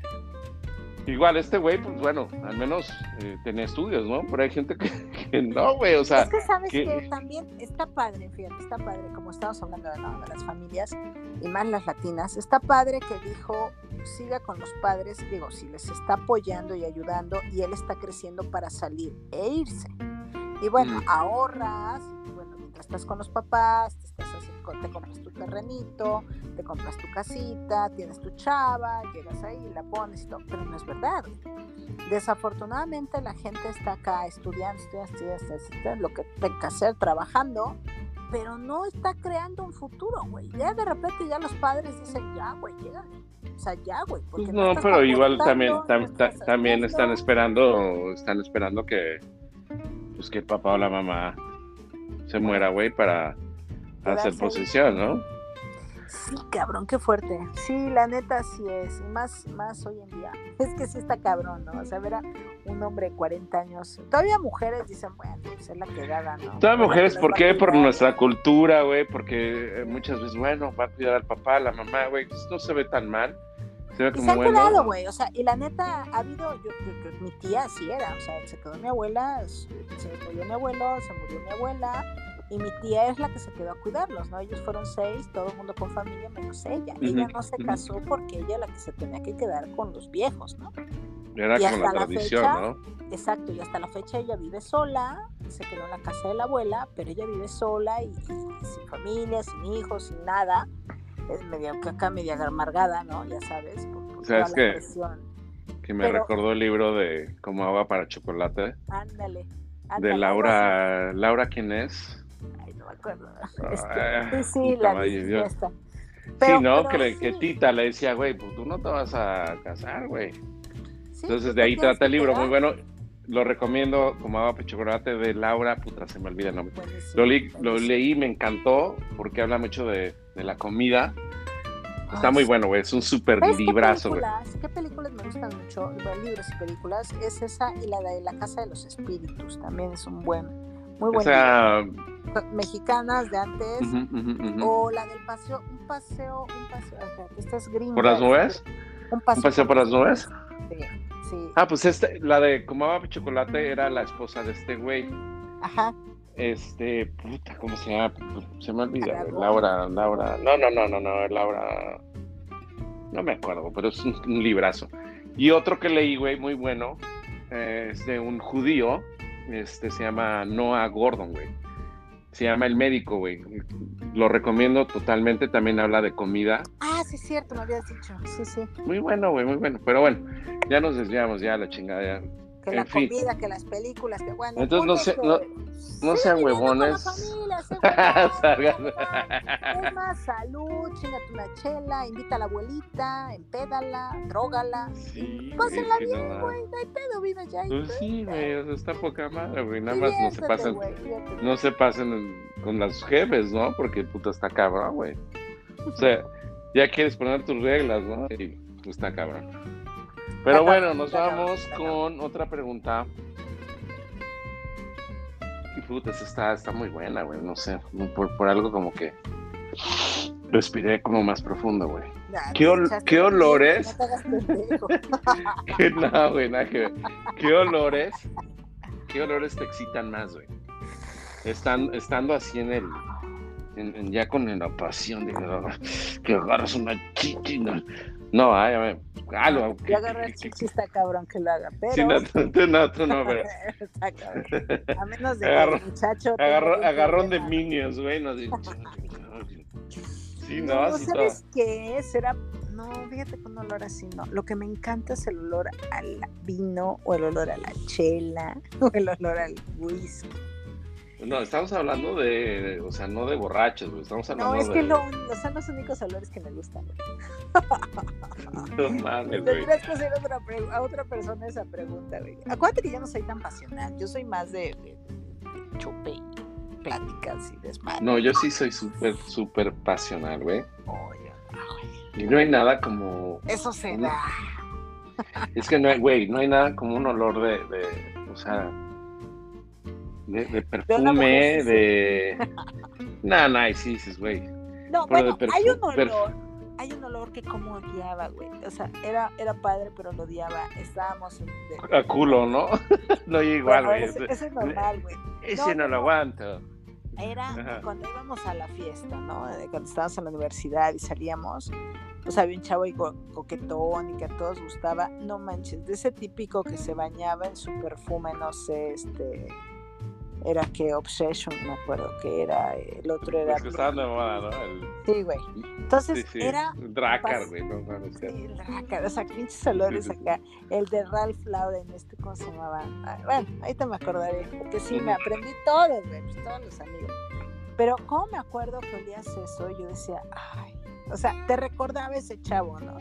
igual este güey, pues bueno, al menos eh, tenía estudios, ¿no? Pero hay gente que, no, güey, o sea. Es que sabes que... también está padre, fíjate, está padre, como estamos hablando de, de las familias y más las latinas, está padre que dijo, siga con los padres, digo, si les está apoyando y ayudando y él está creciendo para salir e irse. Y bueno, mm. ahorras, bueno, mientras estás con los papás, te estás haciendo te compras tu terrenito, te compras tu casita, tienes tu chava, llegas ahí, la pones y todo, pero no es verdad. Desafortunadamente la gente está acá estudiando, estudiando, estudiando, lo que tenga que hacer, trabajando, pero no está creando un futuro, güey. Ya de repente ya los padres dicen, ya, güey, llega. O sea, ya, güey. Pues no, pero igual también, también están esperando, están esperando que, pues que el papá o la mamá se muera, güey, para hacer posesión, ¿no? Sí, cabrón, qué fuerte. Sí, la neta sí es, y más, más hoy en día. Es que sí está cabrón, ¿no? O sea, ver a un hombre de 40 años. Todavía mujeres dicen, bueno, pues es la quedada, ¿no? Todas mujeres, ¿por qué? Por nuestra cultura, güey, porque eh, muchas veces, bueno, va a cuidar al papá, a la mamá, güey, pues no se ve tan mal. Se ve como, se han quedado, güey, o sea, y la neta, ha habido, yo, mi tía así era, o sea, se quedó mi abuela, se murió mi abuelo, se murió mi abuela, y mi tía es la que se quedó a cuidarlos, ¿no? Ellos fueron seis, todo el mundo con familia menos ella. Ella no se casó porque ella es la que se tenía que quedar con los viejos, ¿no? Era Y como la hasta la tradición, fecha, ¿no? Exacto, y hasta la fecha ella vive sola, se quedó en la casa de la abuela, pero ella vive sola y, y sin familia, sin hijos, sin nada. Es media caca, media amargada, ¿no? Ya sabes, por, por ¿Sabes toda qué? la presión. Que me Pero- recordó el libro de Como agua para chocolate, Ándale. de ándale, Laura. ¿Laura quién es? No me acuerdo. Este, sí, sí, la madre, de yo- esta. sí, Pero- ¿no? pero que, le- que sí, Tita le decía, güey, pues tú no te vas a casar, güey. sí, Entonces de ahí trata el libro, muy bueno. Lo recomiendo como agua chocolate de Laura, puta, se me olvida el nombre. Buenísimo, Lo, leí- lo leí, me encantó, porque habla mucho de, de la comida. Está Ay, muy sí. bueno, güey, es un súper ¿Sabes qué librazo, güey. qué películas me gustan mucho? Bueno, libros y películas. Es esa y la de La Casa de los Espíritus. También es un buen, muy O buen sea, libro. Mexicanas de antes. O la del paseo, un paseo, un paseo. esta es gringa. ¿por las nubes? Un paseo, ¿Un paseo por las nubes? Sí, sí. Ah, pues este, la de para chocolate era la esposa de este güey. Ajá. Este, puta, ¿cómo se llama? Se me olvida. Laura, Laura. No, no, no, no, no, Laura. No me acuerdo, pero es un, un librazo. Y otro que leí, güey, muy bueno, eh, es de un judío. Este se llama Noah Gordon, güey. Se llama El Médico, güey. Lo recomiendo totalmente. También habla de comida. Ah, sí, es cierto, me habías dicho. Sí, sí. Muy bueno, güey, muy bueno. Pero bueno, ya nos desviamos, ya la chingada. ya. Que En la fin. comida, que las películas, que bueno. Entonces, no que sean huevones. familia. Es más, salud, chingate una chela, invita a la abuelita, empédala, drógala. Sí, Pásenla va. Güey, no hay pedo, vive ya. y Pues sí, güey, o sea, está poca madre, güey. Nada más no se pasen, no se pasen en- con las jefes, ¿no? Porque puta está cabrón, güey. O sea, ya quieres poner tus reglas, ¿no? Y pues, está cabrón. Pero bueno, nos vamos con otra pregunta. Y puta, esa está, está muy buena, güey. No sé, por, por algo como que respiré como más profundo, güey. Nah, ¿Qué ol- qué olores? No güey, nada que ver. ¿Qué olores? ¿Qué olores te excitan más, güey? Están, estando así en el. en- en- ya con la pasión de que agarras una chichi. No, ay, ay, algo. Ya agarrar chichi está cabrón que lo haga, pero. Sí, no, tú, tú no, tú no, pero. está cabrón. A menos de Agarro- que el muchacho. Agarró, agarrón de minions, güey. No, sí, sí, no, No, todo. ¿sabes qué? Será. No, fíjate con olor así, no. Lo que me encanta es el olor al vino, o el olor a la chela, o el olor al whisky. No, estamos hablando de, de- o sea, no de borrachos, güey. Estamos hablando No, es de. que no, no son los únicos olores que me gustan. güey. No mames, güey. Tendrías que hacer otra pre- a otra persona esa pregunta, güey. Acuérdate que yo no soy tan pasional. Yo soy más de, de, de- de chupe y pláticas y desmadre. No, yo sí soy súper, súper pasional, güey. Oye, Y no hay nada como. eso se da. Es que no hay, güey, no hay nada como un olor de. de o sea. De, de perfume, de. Nah, nah, sí dices, güey. No, Pero bueno, hay un olor. Hay un olor que como odiaba, güey. O sea, era, era padre, pero lo odiaba. Estábamos en... A culo, ¿no? no igual, Bueno, güey. ese, ese es normal, güey. Ese no, no, lo aguanto. Era Ajá. cuando íbamos a la fiesta, ¿no? Cuando estábamos en la universidad y salíamos, pues había un chavo ahí co- coquetón y que a todos gustaba. No manches, de ese típico que se bañaba en su perfume, no sé, este. Era que Obsession, me acuerdo que era. El otro era. Los que estaban de moda, ¿no? El, Sí, güey. Entonces sí, sí. era. Dracar, güey. No, mames, que- Sí, la- o sea, pinches olores acá. El de Ralph Lauren, este, ¿cómo se llamaba? Ah, bueno, ahorita me acordaré, porque sí, me aprendí todos, güey, pues, todos los amigos. Pero, ¿cómo me acuerdo que olías eso? Yo decía, ay, o sea, te recordaba ese chavo, ¿no?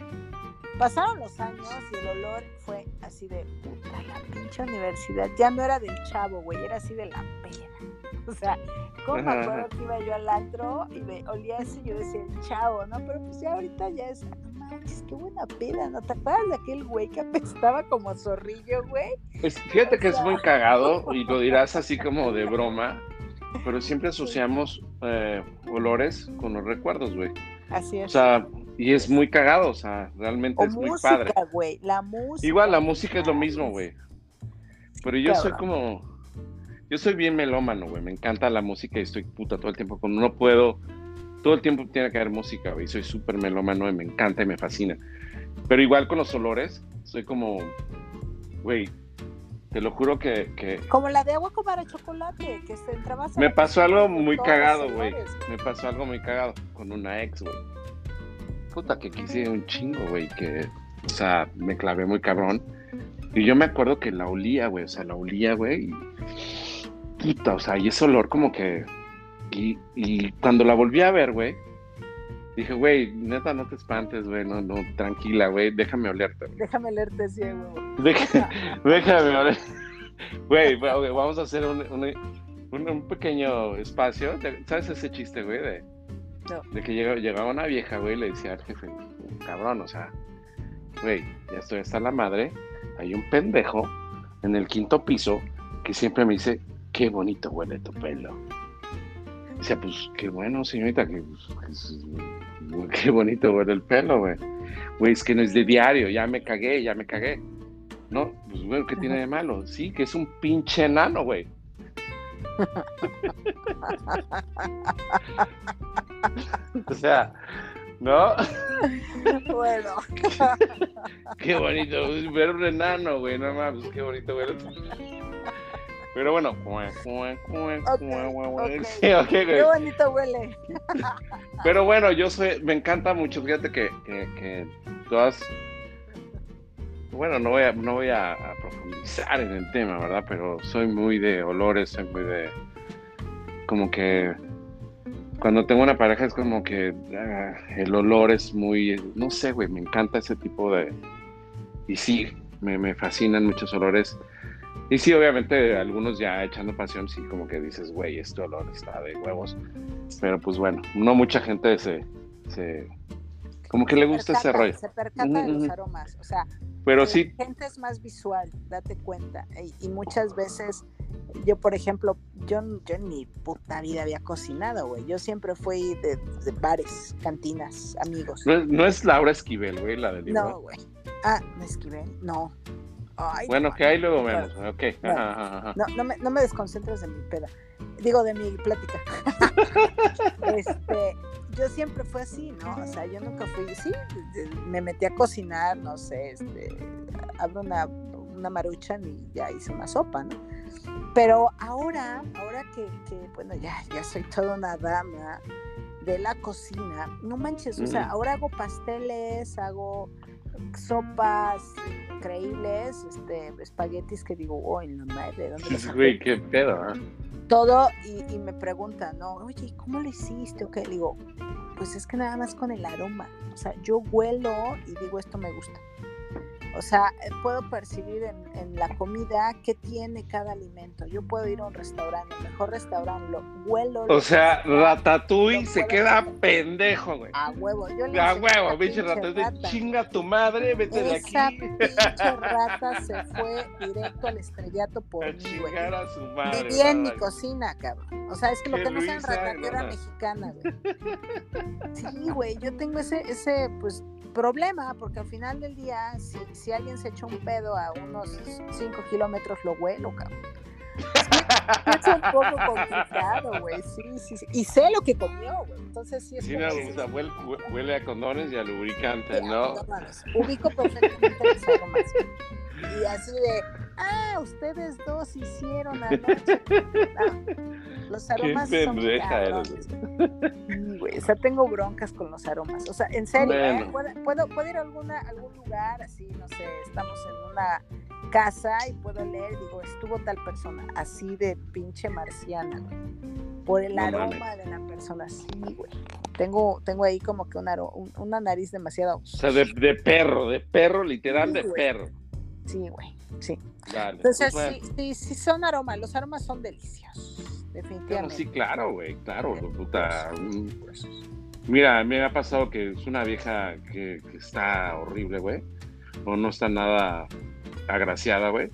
Pasaron los años y el olor fue así de puta, la pinche universidad. Ya no era del chavo, güey, era así de la pera. O sea, ¿cómo me acuerdo que iba yo al antro y me olía y yo decía, el chavo, ¿no? Pero pues ya ahorita ya es, manches, qué buena peda, ¿no? ¿Te acuerdas de aquel güey que apestaba como zorrillo, güey? Pues fíjate que es muy cagado y lo dirás así como de broma, pero siempre asociamos eh, olores con los recuerdos, güey. Así O es. sea, y es muy cagado, o sea, realmente o es muy padre. güey, la música. Igual la música es lo mismo, güey. Pero yo soy como. Yo soy bien melómano, güey. Me encanta la música y estoy puta todo el tiempo con. No puedo. Todo el tiempo tiene que haber música, güey. Soy súper melómano y me encanta y me fascina. Pero igual con los olores, soy como. güey, te lo juro que, que... Como la de agua con para chocolate, que se entraba... Me pasó algo muy cagado, güey. Me pasó algo muy cagado con una ex, güey. Puta, que quise un chingo, güey, que, o sea, me clavé muy cabrón. Y yo me acuerdo que la olía, güey, o sea, la olía, güey, y... Puta, o sea, y ese olor como que... Y, y cuando la volví a ver, güey, dije, güey, neta, no te espantes, güey, no, no, tranquila, güey, déjame olerte. Déjame olerte, ciego. déjame oler. Güey, vamos a hacer un, un, un, pequeño espacio. ¿Sabes ese chiste, güey? De, de que llegaba, una vieja, güey, y le decía al jefe, cabrón, o sea, güey, ya estoy hasta la madre, hay un pendejo en el quinto piso que siempre me dice, qué bonito huele tu pelo. Dice, pues qué bueno, señorita, que, pues, qué bonito huele el pelo, güey. Güey, es que no es de diario, ya me cagué, ya me cagué. No, pues bueno, ¿qué tiene de malo? Sí, que es un pinche enano, güey. o sea, ¿no? Bueno. qué bonito, ver un enano, güey, no mames, qué bonito ver. Pero bueno, qué bonito huele. Pero bueno, yo soy, me encanta mucho, fíjate que, que, que todas bueno, no voy, a, no voy a, profundizar en el tema, ¿verdad? Pero soy muy de olores, soy muy de... Como que cuando tengo una pareja es como que ah, el olor es muy... No sé, güey, me encanta ese tipo de... Y sí, me, me fascinan muchos olores. Y sí, obviamente, algunos ya echando pasión, sí, como que dices, güey, este olor está de huevos. Pero pues bueno, no mucha gente se, se como que le gusta ese rollo. Se percata de los aromas, o sea, pero sí. La gente es más visual, date cuenta. Y, muchas veces, yo por ejemplo, yo, yo en mi puta vida había cocinado, güey. Yo siempre fui de, bares, cantinas, amigos. No, es Laura Esquivel, güey, la del libro. No, güey. Ah, ¿no Esquivel, no. bueno, que ahí luego vemos. ok. No, no, me, no me desconcentres de mi peda. Digo, de mi plática. este, yo siempre fui así, ¿no? O sea, yo nunca fui, sí, me metí a cocinar, no sé, este, abro una, una maruchan y ya hice una sopa, ¿no? Pero ahora, ahora que, que, bueno, ya, ya soy toda una dama de la cocina, no manches, o sea, ahora hago pasteles, hago sopas increíbles, este, espaguetis que digo, oh, en la madre, ¿dónde los Güey, qué pedo, ¿eh? Todo y, me preguntan, ¿no? Oye, ¿cómo lo hiciste? O qué? digo, pues es que nada más con el aroma. O sea, yo huelo y digo, esto me gusta. O sea, eh, puedo percibir en, la comida qué tiene cada alimento. Yo puedo ir a un restaurante, el mejor restaurante, lo huelo. O sea, Ratatouille se queda pendejo, güey. A huevo, yo le A huevo, pinche Ratatouille, chinga tu madre, vete de aquí. Esa pinche rata se fue directo al estrellato por mí, güey. a su madre. Vivía en mi cocina, cabrón. O sea, es que lo que no sea en ratatera mexicana, güey. Sí, güey, yo tengo ese, ese, pues, problema, porque al final del día, si, si alguien se echa un pedo a unos 5 kilómetros, lo huelo, cabrón. Es, un poco complicado, güey. Sí, sí, sí. Y sé lo que comió, güey. Entonces sí es. Sí, no, huele, a condones y a lubricante, ¿no? Ubico perfectamente los aromas. Y así de, ah, ustedes dos hicieron anoche. los aromas Qué son cabrones. güey, o sea, tengo broncas con los aromas. O sea, en serio, ¿eh? ¿Puedo, ¿Puedo, ir a alguna, algún lugar así, no sé, estamos en una casa y puedo leer, digo, estuvo tal persona, así de pinche marciana, Por el aroma de la persona, sí, güey. Tengo, tengo ahí como que una, una nariz demasiado. O sea, de, de perro, de perro, literal de perro. Sí, güey, sí. Entonces, pues sí, sí, sí, son aromas, los aromas son deliciosos, definitivamente. sí, claro, güey, claro, puta. Pues, mira, me ha pasado que es una vieja que, está horrible, güey, o no está nada agraciada, güey.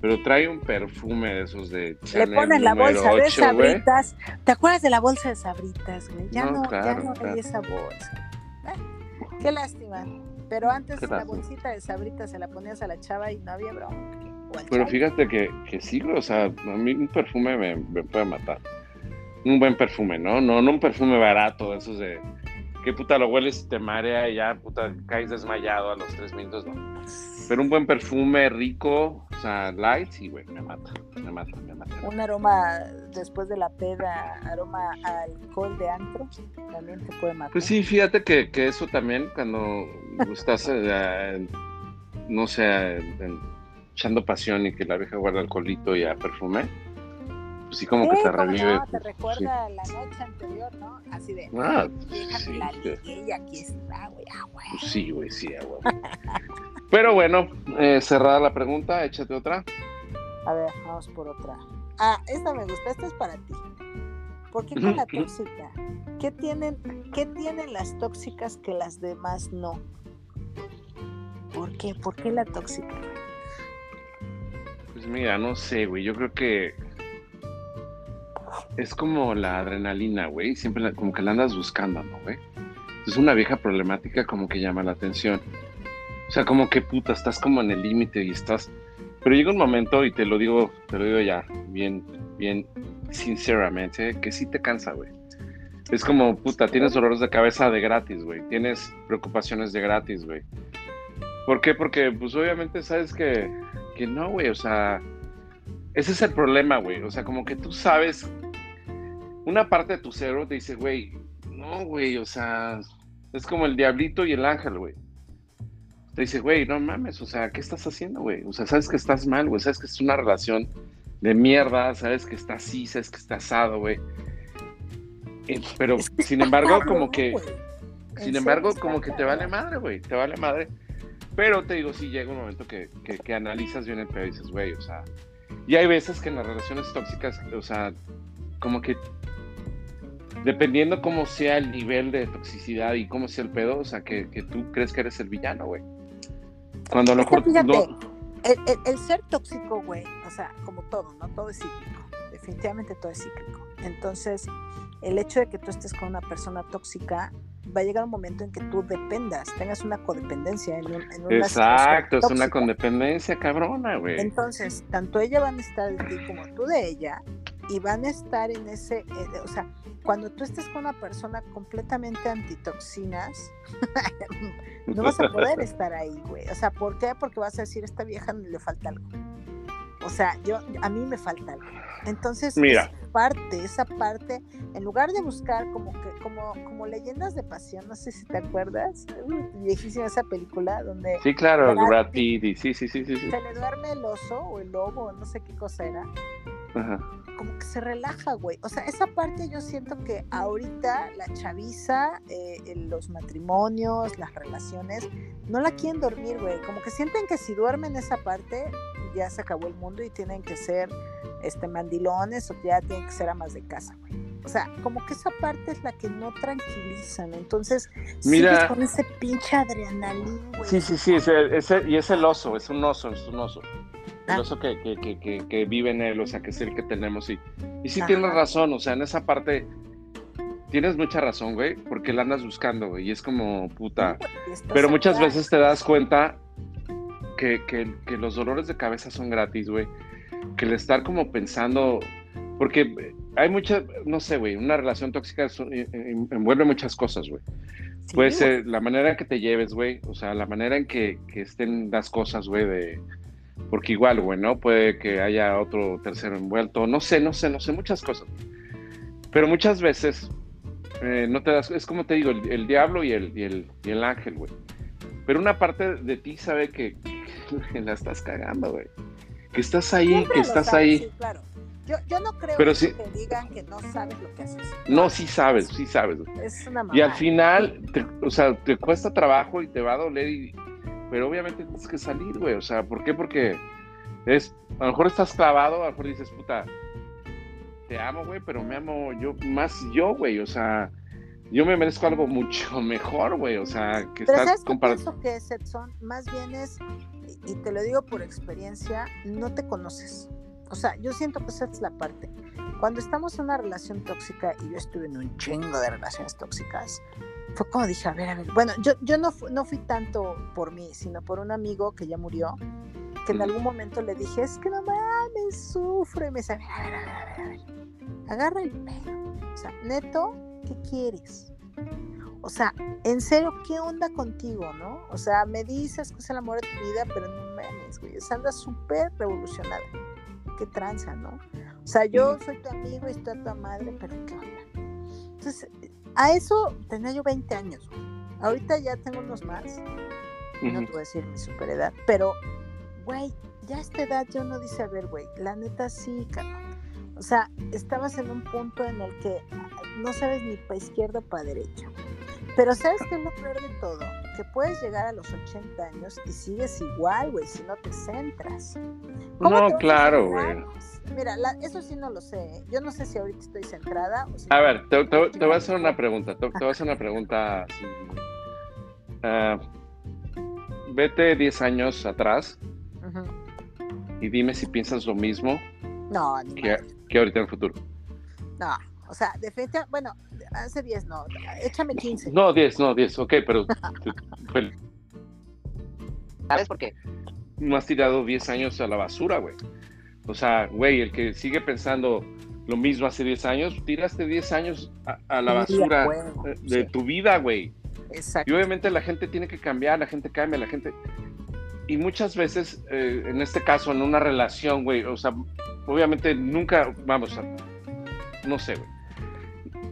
Pero trae un perfume de esos de Chanel Le ponen la bolsa de sabritas. ¿Te acuerdas de la bolsa de sabritas, güey? Ya no, ya no hay esa bolsa. Qué lástima. Pero antes la bolsita de sabritas se la ponías a la chava y no había bronca. Pero fíjate que, que sí, o sea, a mí un perfume me, puede matar. Un buen perfume, ¿no? No, no un perfume barato, esos de que puta lo hueles y te marea y ya puta caes desmayado a los tres minutos, ¿no? Pero un buen perfume rico, o sea, light, sí, güey, me mata, me mata, me mata. Un aroma después de la peda, aroma a alcohol de antro, también te puede matar. Pues sí, fíjate que, que eso también, cuando estás, eh, no sé, en- echando pasión y que la vieja guarda alcoholito y a perfume, pues sí como que Sí, te cómo revive. no, te pues, recuerda la noche anterior, ¿no? Así de, Ah, déjame sí, la sí. y aquí está, güey, ah, güey. Pues sí, güey, sí, a huevo. Pero bueno, eh, cerrada la pregunta, échate otra. A ver, vamos por otra. Ah, esta me gusta, esta es para ti. ¿Por qué con la tóxica? ¿Qué tienen, ¿Qué tienen las tóxicas que las demás no? ¿Por qué? ¿Por qué la tóxica? Pues mira, no sé, güey, yo creo que es como la adrenalina, güey, siempre como que la andas buscando, ¿no, güey? Es una vieja problemática como que llama la atención. O sea, como que puta, estás como en el límite y estás... Pero llega un momento, y te lo digo, te lo digo ya, bien, bien sinceramente, que sí te cansa, güey. Es como, puta, tienes dolores de cabeza de gratis, güey. Tienes preocupaciones de gratis, güey. ¿Por qué? Porque, pues, obviamente sabes que, que no, güey. O sea, ese es el problema, güey. O sea, como que tú sabes, una parte de tu cerebro te dice, güey, no, güey, o sea, es como el diablito y el ángel, güey. Te dice, güey, no mames, o sea, ¿qué estás haciendo, güey? O sea, sabes que estás mal, güey, sabes que es una relación de mierda, sabes que está así, sabes que está asado, güey. Eh, Pero, sin embargo, como que... Sin embargo, como que te vale madre, güey, te vale madre. Pero te digo, sí llega un momento que, que, que analizas bien el pedo y dices, güey, o sea, y hay veces que en las relaciones tóxicas, o sea, como que dependiendo cómo sea el nivel de toxicidad y cómo sea el pedo, o sea, que, que tú crees que eres el villano, güey. Cuando a lo mejor fíjate, no- El, el- el ser tóxico, güey, o sea, como todo, ¿no? Todo es cíclico. Definitivamente todo es cíclico. Entonces, el hecho de que tú estés con una persona tóxica, va a llegar un momento en que tú dependas, tengas una codependencia en, un- en una Exacto, es una tóxica. condependencia cabrona, güey. Entonces, tanto ella van a estar de ti como tú de ella, y van a estar en ese, eh, o sea, cuando tú estés con una persona completamente antitoxinas, no vas a poder estar ahí, güey. O sea, ¿por qué? Porque vas a decir, esta vieja le falta algo. O sea, yo, a mí me falta algo. Entonces, Mira. esa parte, esa parte, en lugar de buscar como que, como, como leyendas de pasión, no sé si te acuerdas, uh, viejísima esa película donde Sí, claro, Brad Pitt, sí, sí, sí, sí, sí. se le duerme el oso o el lobo, no sé qué cosa era, Ajá. como que se relaja, güey. O sea, esa parte yo siento que ahorita la chaviza, eh, los matrimonios, las relaciones, no la quieren dormir, güey. Como que sienten que si duermen esa parte, ya se acabó el mundo y tienen que ser este mandilones o ya tienen que ser amas de casa, güey. O sea, como que esa parte es la que no tranquilizan. Entonces, Mira. sigues con ese pinche adrenalín, güey. Sí, sí, sí, ese- y es el oso, es un oso, es un oso. El Ah. oso que, que, que, que, que vive en él, o sea, que es el que tenemos. Y, y sí Ajá. tienes razón, o sea, en esa parte tienes mucha razón, güey, porque la andas buscando, güey, y es como puta. Pero muchas veces te das cuenta que, que, que los dolores de cabeza son gratis, güey. Que el estar como pensando, porque hay muchas, no sé, güey, una relación tóxica envuelve muchas cosas, güey. Sí, Puede ser la manera en que te lleves, güey. O sea, la manera en que, que estén las cosas, güey, de... Porque igual, güey, ¿no? Puede que haya otro tercero envuelto. No sé, no sé, no sé, muchas cosas. Pero muchas veces eh, no te das... Es como te digo, el, el diablo y el, y, el, y el ángel, güey. Pero una parte de ti sabe que la estás cagando, güey. Que estás ahí, Siempre que estás sabes, ahí. sí, claro. Yo, yo no creo Pero que te digan que no sabes lo que haces. No, sí sabes, sí sabes. Es una Y al final, te- o sea, te cuesta trabajo y te va a doler, y- pero obviamente tienes que salir, güey. O sea, ¿por qué? Porque es, a lo mejor estás clavado, a lo mejor dices, puta, te amo, güey, pero me amo yo, más yo, güey. O sea, yo me merezco algo mucho mejor, güey. O sea, que Pero estás ¿sabes qué comparando. pienso que es, Edson? Más bien es, y te lo digo por experiencia, no te conoces. O sea, yo siento que esa es la parte. Cuando estamos en una relación tóxica, y yo estuve en un chingo de relaciones tóxicas, fue como dije, a ver, a ver. Bueno, yo, yo no, no fui tanto por mí, sino por un amigo que ya murió, que en algún momento le dije, es que no mames, sufre. Y me dice, a ver, a ver, a ver, a ver, a ver. Agarra el pelo. O sea, neto, ¿qué quieres? O sea, en serio, ¿qué onda contigo, no? O sea, me dices que es el amor de tu vida, pero no mames, güey. O sea, andas súper revolucionada. Qué tranza, ¿no? O sea, yo soy tu amigo y estoy a tu madre, pero ¿qué onda? Entonces, a eso tenía yo 20 años, güey. Ahorita ya tengo unos más. No te voy a decir mi super edad, pero, güey, ya a esta edad yo no dice, a ver, güey, la neta sí, cabrón. O sea, estabas en un punto en el que no sabes ni para izquierda o para derecha. Pero ¿sabes qué es lo peor de todo? Que puedes llegar a los 80 años y sigues igual, güey, si no te centras. No, claro, güey. Mira, eso sí no lo sé. ¿eh? Yo no sé si ahorita estoy centrada. O si a ver, te, voy a hacer una pregunta. Te, voy a hacer una pregunta. Ah, vete 10 años atrás y dime si piensas lo mismo no, que, que ahorita en el futuro. No, o sea, definitivamente, bueno, hace 10 no, échame 15. No, 10, no, 10, ok, pero... ¿Sabes por qué? No has tirado 10 años a la basura, güey. O sea, güey, el que sigue pensando lo mismo hace 10 años, tiraste 10 años a, la basura de, tu vida, güey. Exacto. Y obviamente la gente tiene que cambiar, la gente cambia, la gente... Y muchas veces, eh, en este caso, en una relación, güey, o sea, obviamente nunca, vamos, a, no sé, güey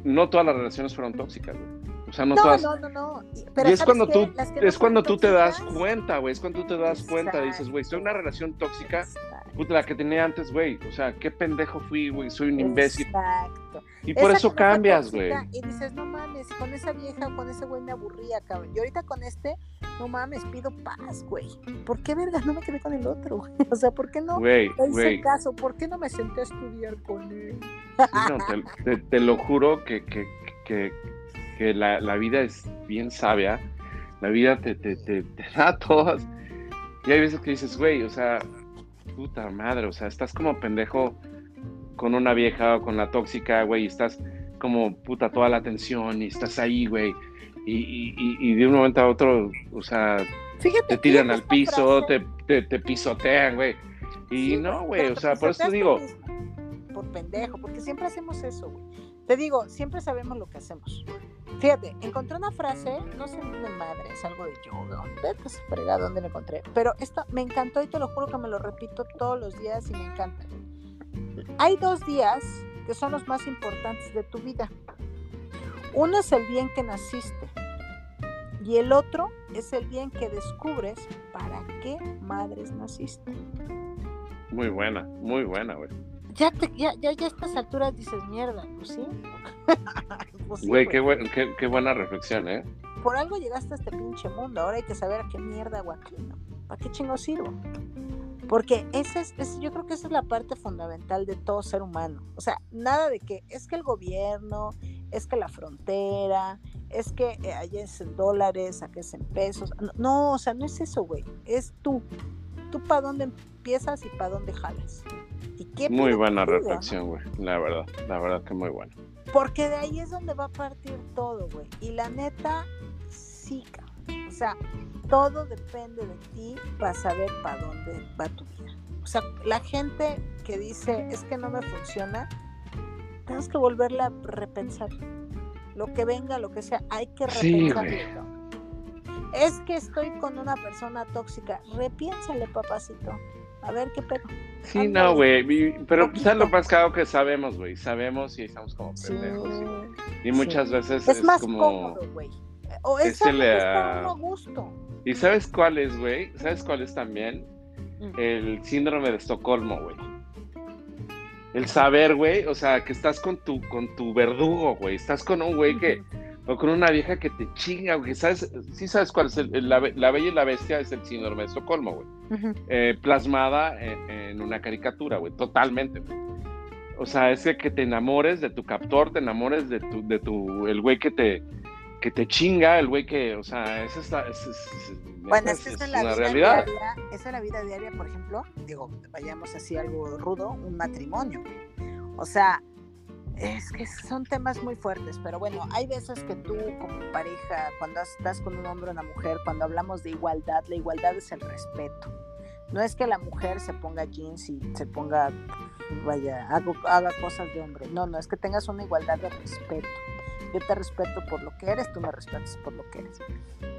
no todas las relaciones fueron tóxicas, güey. O sea, no, todas. No, no, no. y es cuando tú, es cuando tú te das cuenta, güey. Es cuando tú te das cuenta, dices, güey, estoy en una relación tóxica, puta, la que tenía antes, güey. O sea, qué pendejo fui, güey. Soy un imbécil. Exacto. Y por eso cambias, güey. Y dices, no mames, con esa vieja, con ese güey me aburría, cabrón. Y ahorita con este, no mames, pido paz, güey. ¿Por qué, verga, no me quedé con el otro, güey? O sea, ¿por qué no güey, hice caso? ¿Por qué no me senté a estudiar con él? te, lo juro que, que, que, que la, la, vida es bien sabia. La vida te, te, te, da todas. Y hay veces que dices, güey, o sea, puta madre, o sea, estás como pendejo con una vieja o con la tóxica, güey, y estás como puta toda la atención y estás ahí, güey. Y, y, y, de un momento a otro, o sea, te tiran al piso, te, te, pisotean, güey. Y no, güey, o sea, por eso digo, por pendejo, porque siempre hacemos eso, güey. Te digo, siempre sabemos lo que hacemos. Fíjate, encontré una frase, no sé de madre, es algo de yoga, vete se frega dónde la encontré, pero esto me encantó y te lo juro que me lo repito todos los días y me encanta. Hay dos días que son los más importantes de tu vida. Uno es el día en que naciste y el otro es el día en que descubres para qué madres naciste. Muy buena, muy buena, güey ya, ya, ya, ya a estas alturas dices, mierda, pues sí. pues güey, qué, qué, qué, buena reflexión, ¿eh? Por algo llegaste a este pinche mundo, ahora hay que saber a qué mierda hago aquí, ¿no? ¿Para qué chingo sirvo? Porque esa es, yo creo que esa es la parte fundamental de todo ser humano. O sea, nada de que es que el gobierno, es que la frontera, es que eh, allá es en dólares, acá es en pesos. No, no o sea, no es eso, güey. Es tú. Tú para dónde empiezas y para dónde jalas muy buena reflexión, güey. La verdad, la verdad que muy buena. Porque de ahí es donde va a partir todo, güey. Y la neta, sí, O sea, todo depende de ti para saber para dónde va tu vida. O sea, la gente que dice, es que no me funciona, tenemos que volverla a repensar. Lo que venga, lo que sea, hay que repensarlo. es que estoy con una persona tóxica. Repiénsale, papacito. A ver qué pedo. Sí, no, güey. Pero quizás lo más claro que sabemos, güey. Sabemos y estamos como pendejos. y muchas veces es, más como. Cómodo, güey. O es el, uh... gusto. ¿Y sabes cuál es, güey? ¿Sabes cuál es también? Mm. El síndrome de Estocolmo, güey. El saber, güey, o sea, que estás con tu, con tu verdugo, güey. Estás con un güey que, o con una vieja que te chinga, güey. ¿Sabes? Sí sabes cuál es el, la, Bella y la Bestia es el síndrome de Estocolmo, güey. Eh, plasmada en, una caricatura, güey. Totalmente, O sea, es que te enamores de tu captor, te enamores de tu, de tu, el güey que te, que te chinga, el güey que, o sea, es esta, bueno, es, que es, la vida realidad. Diaria, esa es la vida diaria, por ejemplo, digo, vayamos así algo rudo, un matrimonio. O sea, es que son temas muy fuertes, pero bueno, hay veces que tú como pareja, cuando estás con un hombre o una mujer, cuando hablamos de igualdad, la igualdad es el respeto. No es que la mujer se ponga jeans y se ponga, vaya, haga, haga cosas de hombre. No, no, es que tengas una igualdad de respeto. yo te respeto por lo que eres, tú me respetas por lo que eres.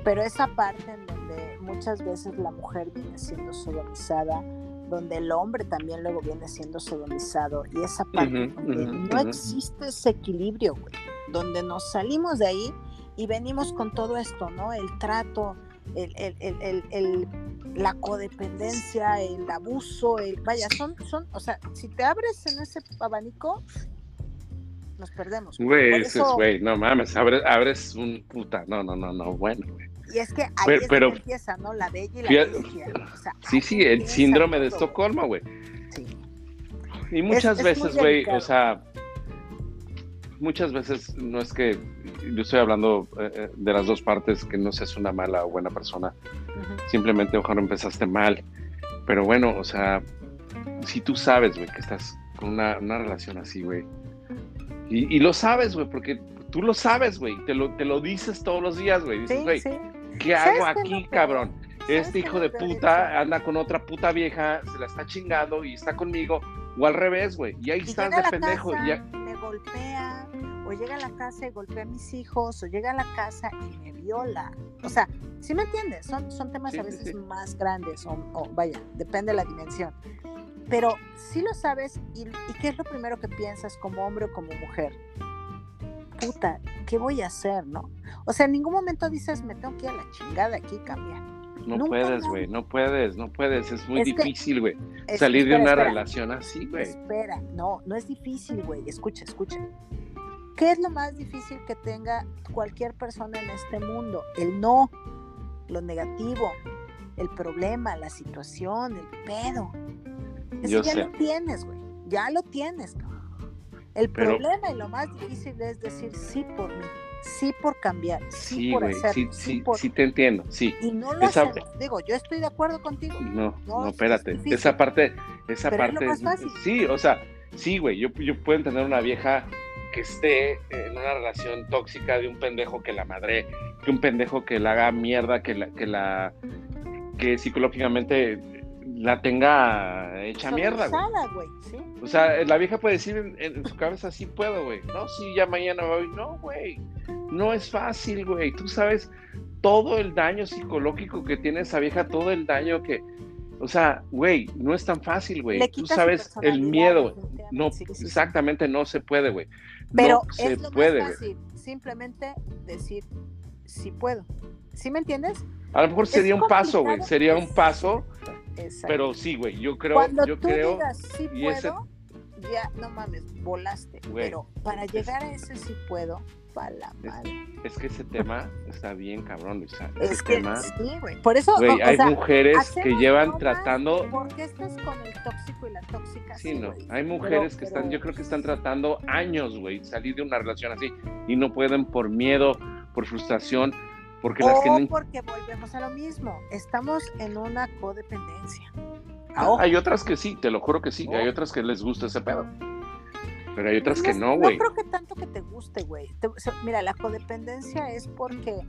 Pero esa parte en donde muchas veces la mujer viene siendo sodomizada, donde el hombre también luego viene siendo sodomizado, y esa parte donde no existe ese equilibrio, güey, donde nos salimos de ahí y venimos con todo esto, ¿no? El trato, el, el, el, la codependencia, el abuso, el vaya, son, son, o sea, si te abres en ese abanico, nos perdemos. Güey, güey, no mames, abres, abres un puta, no, no, no, no, bueno, güey. Y es que ahí es pero, empieza, ¿no? La bella y la bestia. sí, sí, el síndrome de Estocolmo, güey. Sí. Y muchas veces, güey, o sea, muchas veces no es que yo estoy hablando eh, eh, de las dos partes, que no seas una mala o buena persona. Simplemente, ojalá empezaste mal. Pero bueno, o sea, si tú sabes, güey, que estás con una, relación así, güey. Y, lo sabes, güey, porque tú lo sabes, güey. Te lo, te lo dices todos los días, güey. Dices, güey, ¿qué hago aquí, cabrón? Este hijo de puta anda con otra puta vieja, se la está chingando y está conmigo. O al revés, güey. Y ahí estás de pendejo. y ya... Me golpea o llega a la casa y golpea a mis hijos, o llega a la casa y me viola. O sea, ¿sí me entiendes? Son, son temas a veces más grandes, o, vaya, depende de la dimensión. Pero sí lo sabes, y, ¿qué es lo primero que piensas como hombre o como mujer? Puta, ¿qué voy a hacer, no? O sea, en ningún momento dices, me tengo que ir a la chingada aquí y cambiar. No puedes, güey, no. puedes, no puedes, es muy difícil, güey, salir de una relación así, güey. Espera, no, no es difícil, güey, escucha, escucha. ¿Qué es lo más difícil que tenga cualquier persona en este mundo? El no, lo negativo, el problema, la situación, el pedo. Eso ya lo tienes, güey. Ya lo tienes, El problema y lo más difícil es decir sí por mí, sí por cambiar, sí, por hacer. Sí, sí, sí, te entiendo, sí. Y no lo hacemos. Digo, yo estoy de acuerdo contigo. No, no, espérate. esa parte, esa parte. Es más fácil. Sí, o sea, sí, güey. Yo, yo puedo entender una vieja que esté en una relación tóxica de un pendejo que la madre, que un pendejo que la haga mierda, que la, que la, que psicológicamente la tenga hecha mierda, güey. O sea, la vieja puede decir en, su cabeza, sí puedo, güey. No, sí, ya mañana voy. No, güey. No es fácil, güey. Tú sabes todo el daño psicológico que tiene esa vieja, todo el daño que, o sea, güey, no es tan fácil, güey. Tú sabes el miedo. No, exactamente no se puede, güey. Pero es lo puede, más fácil, simplemente decir si puedo. ¿Sí me entiendes? A lo mejor sería un paso, güey. Sería un paso. Pero sí, güey. Yo creo, Cuando yo tú creo. Digas, sí puedo, ya no mames, volaste. pero para llegar a ese sí puedo, la Es, que ese tema está bien cabrón, Luisa. es que sí, güey. Por eso, hay mujeres que llevan tratando. ¿Por qué estás con el tóxico y la tóxica? Sí, no. Hay mujeres que están, yo creo que están tratando años, güey, salir de una relación así y no pueden por miedo, por frustración, porque las que porque volvemos a lo mismo. Estamos en una codependencia. Ah, hay otras que sí, te lo juro que sí. Hay otras que les gusta ese pedo. Pero hay otras que no, güey. No creo que tanto que te guste, güey. Mira, la codependencia es porque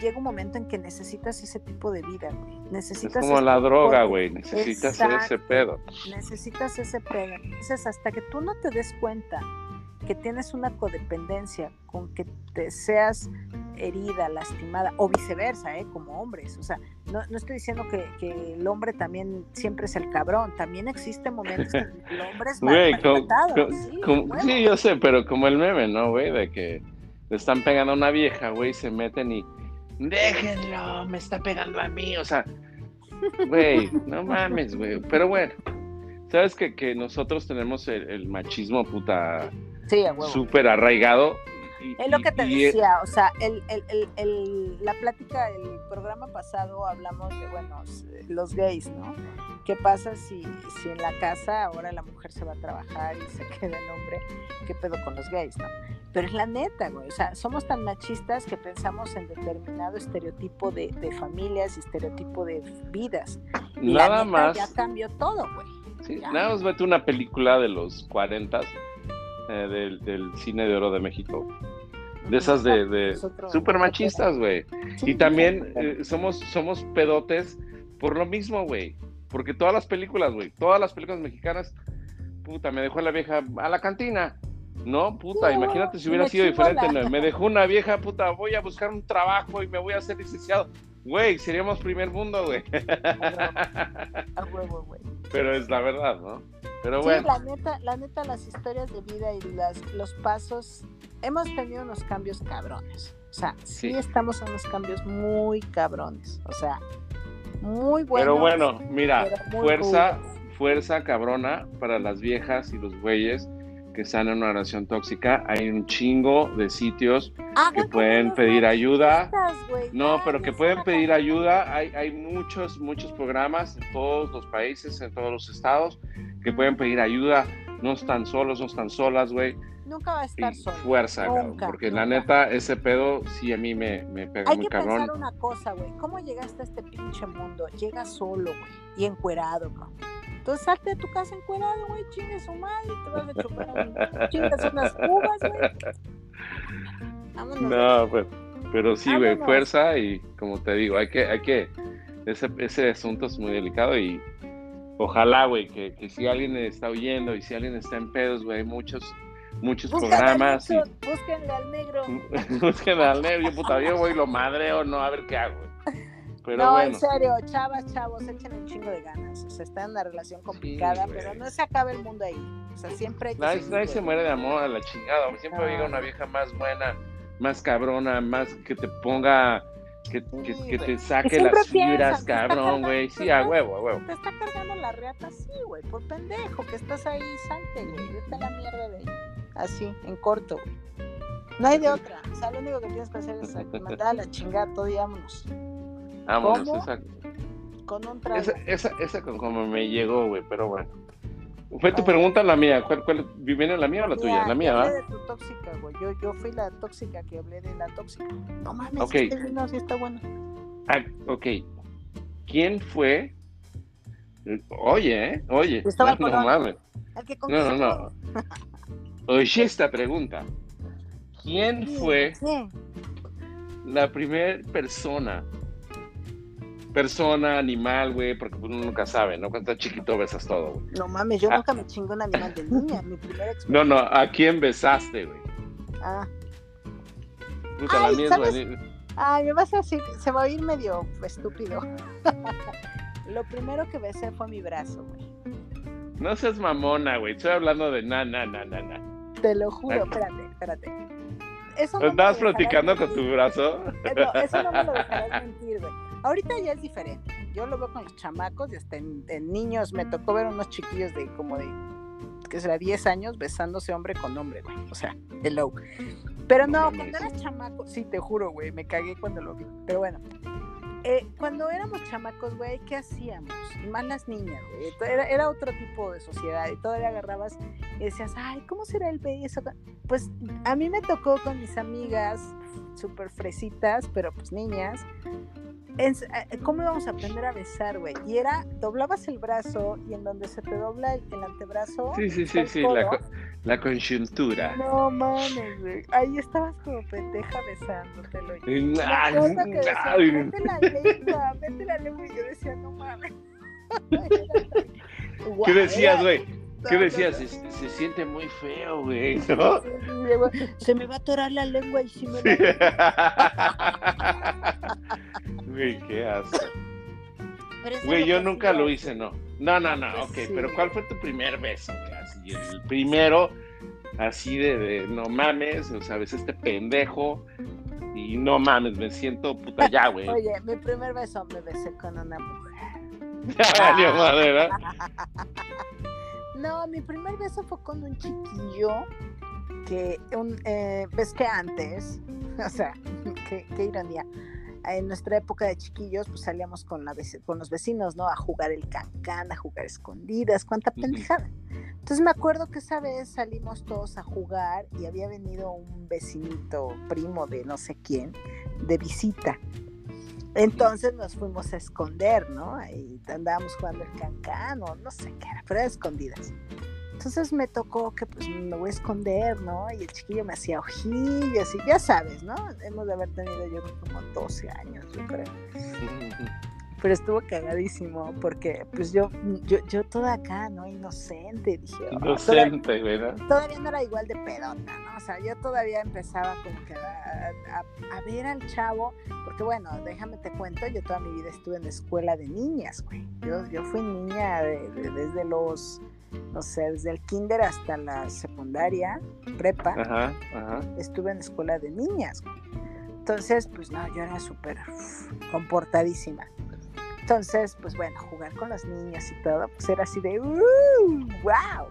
llega un momento en que necesitas ese tipo de vida, güey. Necesitas es como la droga, güey. Necesitas ese pedo. Necesitas ese pedo. Entonces, hasta que tú no te des cuenta que tienes una codependencia con que te seas herida, lastimada, o viceversa, ¿eh? como hombres. O sea, no, no estoy diciendo que, que, el hombre también siempre es el cabrón, también existen momentos en que el hombre es maltratado. sí, sí, yo sé, pero como el meme, ¿no, güey? De que le están pegando a una vieja, güey, se meten y déjenlo, me está pegando a mí, o sea, güey, no mames, güey, pero bueno. ¿Sabes que, que nosotros tenemos el, el machismo puta Sí, súper arraigado. es lo que te decía, o sea, el, el, el, la plática del programa pasado hablamos de, bueno, los gays, ¿no? ¿Qué pasa si, si en la casa ahora la mujer se va a trabajar y se queda el hombre? ¿Qué pedo con los gays, no? Pero es la neta, güey. O sea, somos tan machistas que pensamos en determinado estereotipo de, de familias y estereotipo de vidas. Y nada más. Ya cambió todo, güey. Sí, nada más vete una película de los 40 eh, del, cine de oro de México. De esas de, de super machistas, güey. y también eh, somos, somos pedotes por lo mismo, güey. Porque todas las películas, güey, todas las películas mexicanas, puta, me dejó la vieja a la cantina. No, puta, imagínate si hubiera sido diferente. Me dejó una vieja, puta, voy a buscar un trabajo y me voy a hacer licenciado. Güey, seríamos primer mundo, güey. A huevo, güey. Pero es la verdad, ¿no? Pero Sí, bueno, la neta, la neta, las historias de vida y las, los pasos, hemos tenido unos cambios cabrones. O sea, sí, Sí. estamos en unos cambios muy cabrones. O sea, muy buenos. pero bueno, mira, pero fuerza, fuerza cabrona para las viejas y los güeyes que están en una relación tóxica. Hay un chingo de sitios Hagan que pueden pedir ayuda. No, pero que pueden pedir ayuda. Hay, hay muchos, muchos programas en todos los países, en todos los estados, que pueden pedir ayuda. No están solos, no están solas, güey. Nunca va a estar solo. fuerza, cabrón. Nunca, Porque la nunca. neta, ese pedo sí a mí me, me pega Hay muy que cabrón. pensar una cosa, güey. ¿Cómo llegaste a este pinche mundo? Llegas solo, güey. Y encuerado, cabrón. Entonces salte de tu casa encuerado, güey. Chingue su madre. Te vas a chupar chingas unas uvas, güey. Vámonos. No, pues, pero sí, güey, fuerza y como te digo, hay que, hay que, ese, ese asunto es muy delicado y ojalá, güey, que, que si alguien está oyendo y si alguien está en pedos, güey, hay muchos, muchos Búscale programas y Búsquenle al negro. busquen al negro, yo puta, yo voy lo madreo, no, a ver qué hago, güey. Pero no, bueno, en serio, chavas, chavos, echen un chingo de ganas. O sea, está en una relación complicada, pero no se acaba el mundo ahí. O sea, siempre hay que nadie, se muere de amor a la chingada, siempre No. llega una vieja más buena, más cabrona, más que te ponga, que, que, Sí, te saque las fibras, cabrón, güey, sí, a huevo, a huevo. Te está cargando la reata así, güey, por pendejo, que estás ahí, salte, güey, vete a la mierda de ahí. Así, en corto, güey. No hay de otra. O sea, lo único que tienes que hacer es mandar a la chingada todo y vámonos. Vámonos, ¿Cómo? esa, Con un trago. esa, esa, esa con- como me llegó, güey, pero bueno. Fue tu Ah. pregunta la mía, ¿cuál, cuál, ¿viene la mía o la tuya? La mía, ¿va? hablé de tu tóxica, güey. Yo, yo fui la tóxica que hablé de la tóxica. No mames, Ok. este vino sí está bueno. Ah, ok. ¿Quién fue? Oye, ¿eh? Oye, no, no mames. Que No, no, no. Oye, esta pregunta. ¿Quién fue la primera persona? Persona, animal, güey, porque uno nunca sabe, ¿no? Cuando estás chiquito besas todo, güey. No mames, yo Ah. nunca me chingo un animal de niña. Mi primera No, experiencia. no, ¿a quién besaste, güey? Ah. Puta, la Ay, ¿sabes? buenísima. Ay, me vas a decir, se va a oír medio estúpido. Lo primero que besé fue mi brazo, güey. No seas mamona, güey. Estoy hablando de na, na, na, na, na. Te lo juro, espérate, espérate. Eso no me ¿Estabas lo dejarás platicando con tu brazo? Eh, No, eso no me lo dejarás mentir, güey. Ahorita ya es diferente. Yo lo veo con los chamacos y hasta en, en niños me tocó ver unos chiquillos de como de, que será 10 años besándose hombre con hombre, güey. O sea, hello. Pero No cuando eras chamaco, sí, te juro, güey, me cagué cuando lo vi. Pero bueno, eh, cuando éramos chamacos, güey, ¿qué hacíamos? Y más las niñas, güey. Era, era otro tipo de sociedad y todavía agarrabas y decías, ay, ¿cómo será el beso? Pues a mí me tocó con mis amigas súper fresitas, pero pues niñas. Ens- eh, ¿Cómo íbamos a aprender a besar, güey? Y era, doblabas el brazo y en donde se te dobla el, el antebrazo. Sí, sí, sí, sí, la, codo, la conjuntura. No mames, güey. Ahí estabas como pendeja besándotelo. Ay, que decían, ay, mete la lengua, mete la lengua. Y yo decía, no mames. ¿Qué decías, güey? ¿Qué no, no, decías? no. Se, se siente muy feo, güey, ¿no? Se me va a atorar la lengua y si me la... Güey, qué asco. Güey, yo nunca lo hice, no. No, no, no, Pues ok, sí. pero ¿cuál fue tu primer beso? Así, el primero, así de, de, no mames, o sea, ves este pendejo y no mames, me siento puta ya, güey. Oye, mi primer beso me besé con una mujer. Madre, ¿no? No, mi primer beso fue con un chiquillo que, un, eh, ves que antes, o sea, qué, qué ironía, en nuestra época de chiquillos, pues salíamos con, la, con los vecinos, ¿no? A jugar el cancán, a jugar escondidas, cuánta pendejada. Entonces me acuerdo que esa vez salimos todos a jugar y había venido un vecinito primo de no sé quién de visita. Entonces nos fuimos a esconder, ¿no? Ahí andábamos jugando el cancán o no sé qué era, pero era escondidas. Entonces me tocó que pues me voy a esconder, ¿no? Y el chiquillo me hacía ojillos y ya sabes, ¿no? Hemos de haber tenido yo como 12 años, yo creo. pero estuvo cagadísimo porque pues yo, yo, yo toda acá, ¿no? Inocente, dije. "Oh, Inocente, ¿no? todavía, todavía no era igual de pedota, ¿no? O sea, yo todavía empezaba como que a, a- a ver al chavo, porque bueno, déjame te cuento, yo toda mi vida estuve en la escuela de niñas, güey. Yo, yo fui niña de- de- desde los, no sé, desde el kinder hasta la secundaria, prepa Ajá, ajá. estuve en la escuela de niñas. Entonces, pues no, yo era súper comportadísima. Entonces, pues bueno, jugar con las niñas y todo, pues era así de, ¡uh! ¡Wow!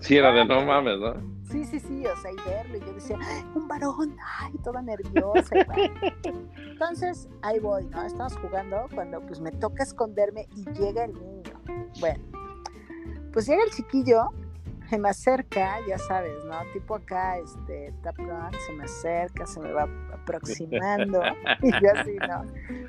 Sí, era de no mames, ¿no? Sí, sí, sí, o sea, y verlo, y yo decía, "Ay, un varón, ay, toda nerviosa. Entonces, ahí voy, ¿no? Estamos jugando cuando pues me toca esconderme y llega el niño. Bueno, pues llega el chiquillo, se me acerca, ya sabes, ¿no? Tipo acá, este, Top Gun, se me acerca, se me va aproximando, y yo así, ¿no?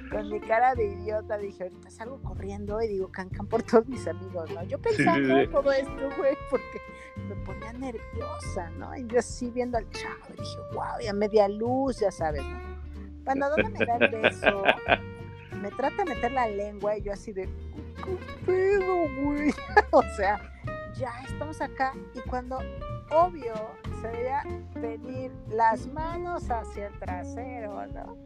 Con mi cara de idiota dije, ahorita salgo corriendo y digo, cancan por todos mis amigos, ¿no? Yo sí, pensando sí. todo esto, güey, porque me ponía nerviosa, ¿no? Y yo así viendo al chavo, dije, wow, y a media luz, ya sabes, ¿no? Cuando ¿dónde me da el beso? Me trata de meter la lengua y yo así de, ¿qué pedo, güey? o sea, ya estamos acá y cuando, obvio, se veía venir las manos hacia el trasero, ¿no?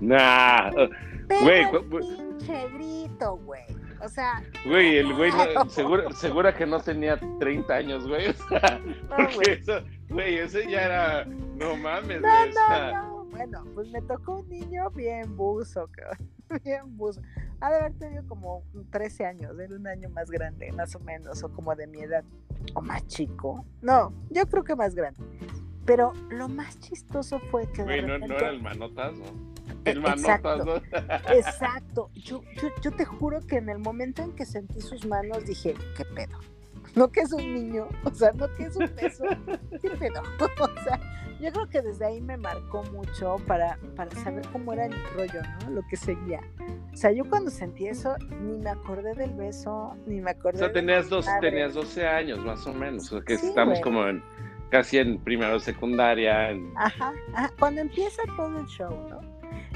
Nah, Güey, pinche grito, güey. O sea, güey, el güey, no, segura, segura que no tenía 30 años, güey. O sea, no, porque güey. eso, güey, ese ya era, no mames, No, güey. o sea, no, no. Bueno, pues me tocó un niño bien buzo, cabrón. Bien buzo. Ha de haber tenido como 13 años, era un año más grande, más o menos, o como de mi edad, o más chico. No, yo creo que más grande. Pero lo más chistoso fue que Güey, no, no era el manotas, ¿no? Eh, El manotas, exacto. Exacto. Yo, yo, yo te juro que en el momento en que sentí sus manos dije, ¿qué pedo? No que es un niño, o sea, no que es un beso, ¿qué pedo? O sea, yo creo que desde ahí me marcó mucho para, para saber cómo era el rollo, ¿no? Lo que seguía. O sea, yo cuando sentí eso, ni me acordé del beso, ni me O acordé sea, de tenías, dos, tenías 12 años, más o menos. O sea, que Sí, estamos como en, casi en primero secundaria. en- Ajá, ajá, cuando empieza todo el show, ¿no?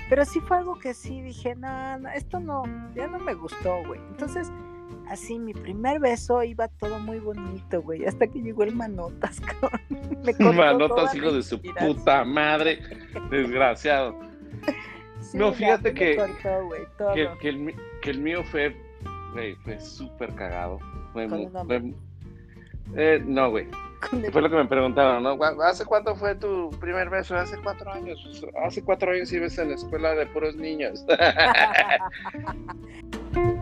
Pero sí fue algo que sí dije, no, no, esto no, ya no me gustó, güey. Entonces, así, mi primer beso iba todo muy bonito, güey, hasta que llegó el manotas, toda Manotas, hijo de su puta madre. Desgraciado. Sí, No, fíjate que- cortó, güey, todo. Que, que el, que el mío fue, güey, fue súper cagado. Fue, Con mu- un hombre. fue- eh, no, güey. Con Fue lo que me preguntaron, ¿no? ¿Cu- ¿Hace cuánto fue tu primer beso? Hace cuatro años. Pues, Hace cuatro años ibas en la escuela de puros niños.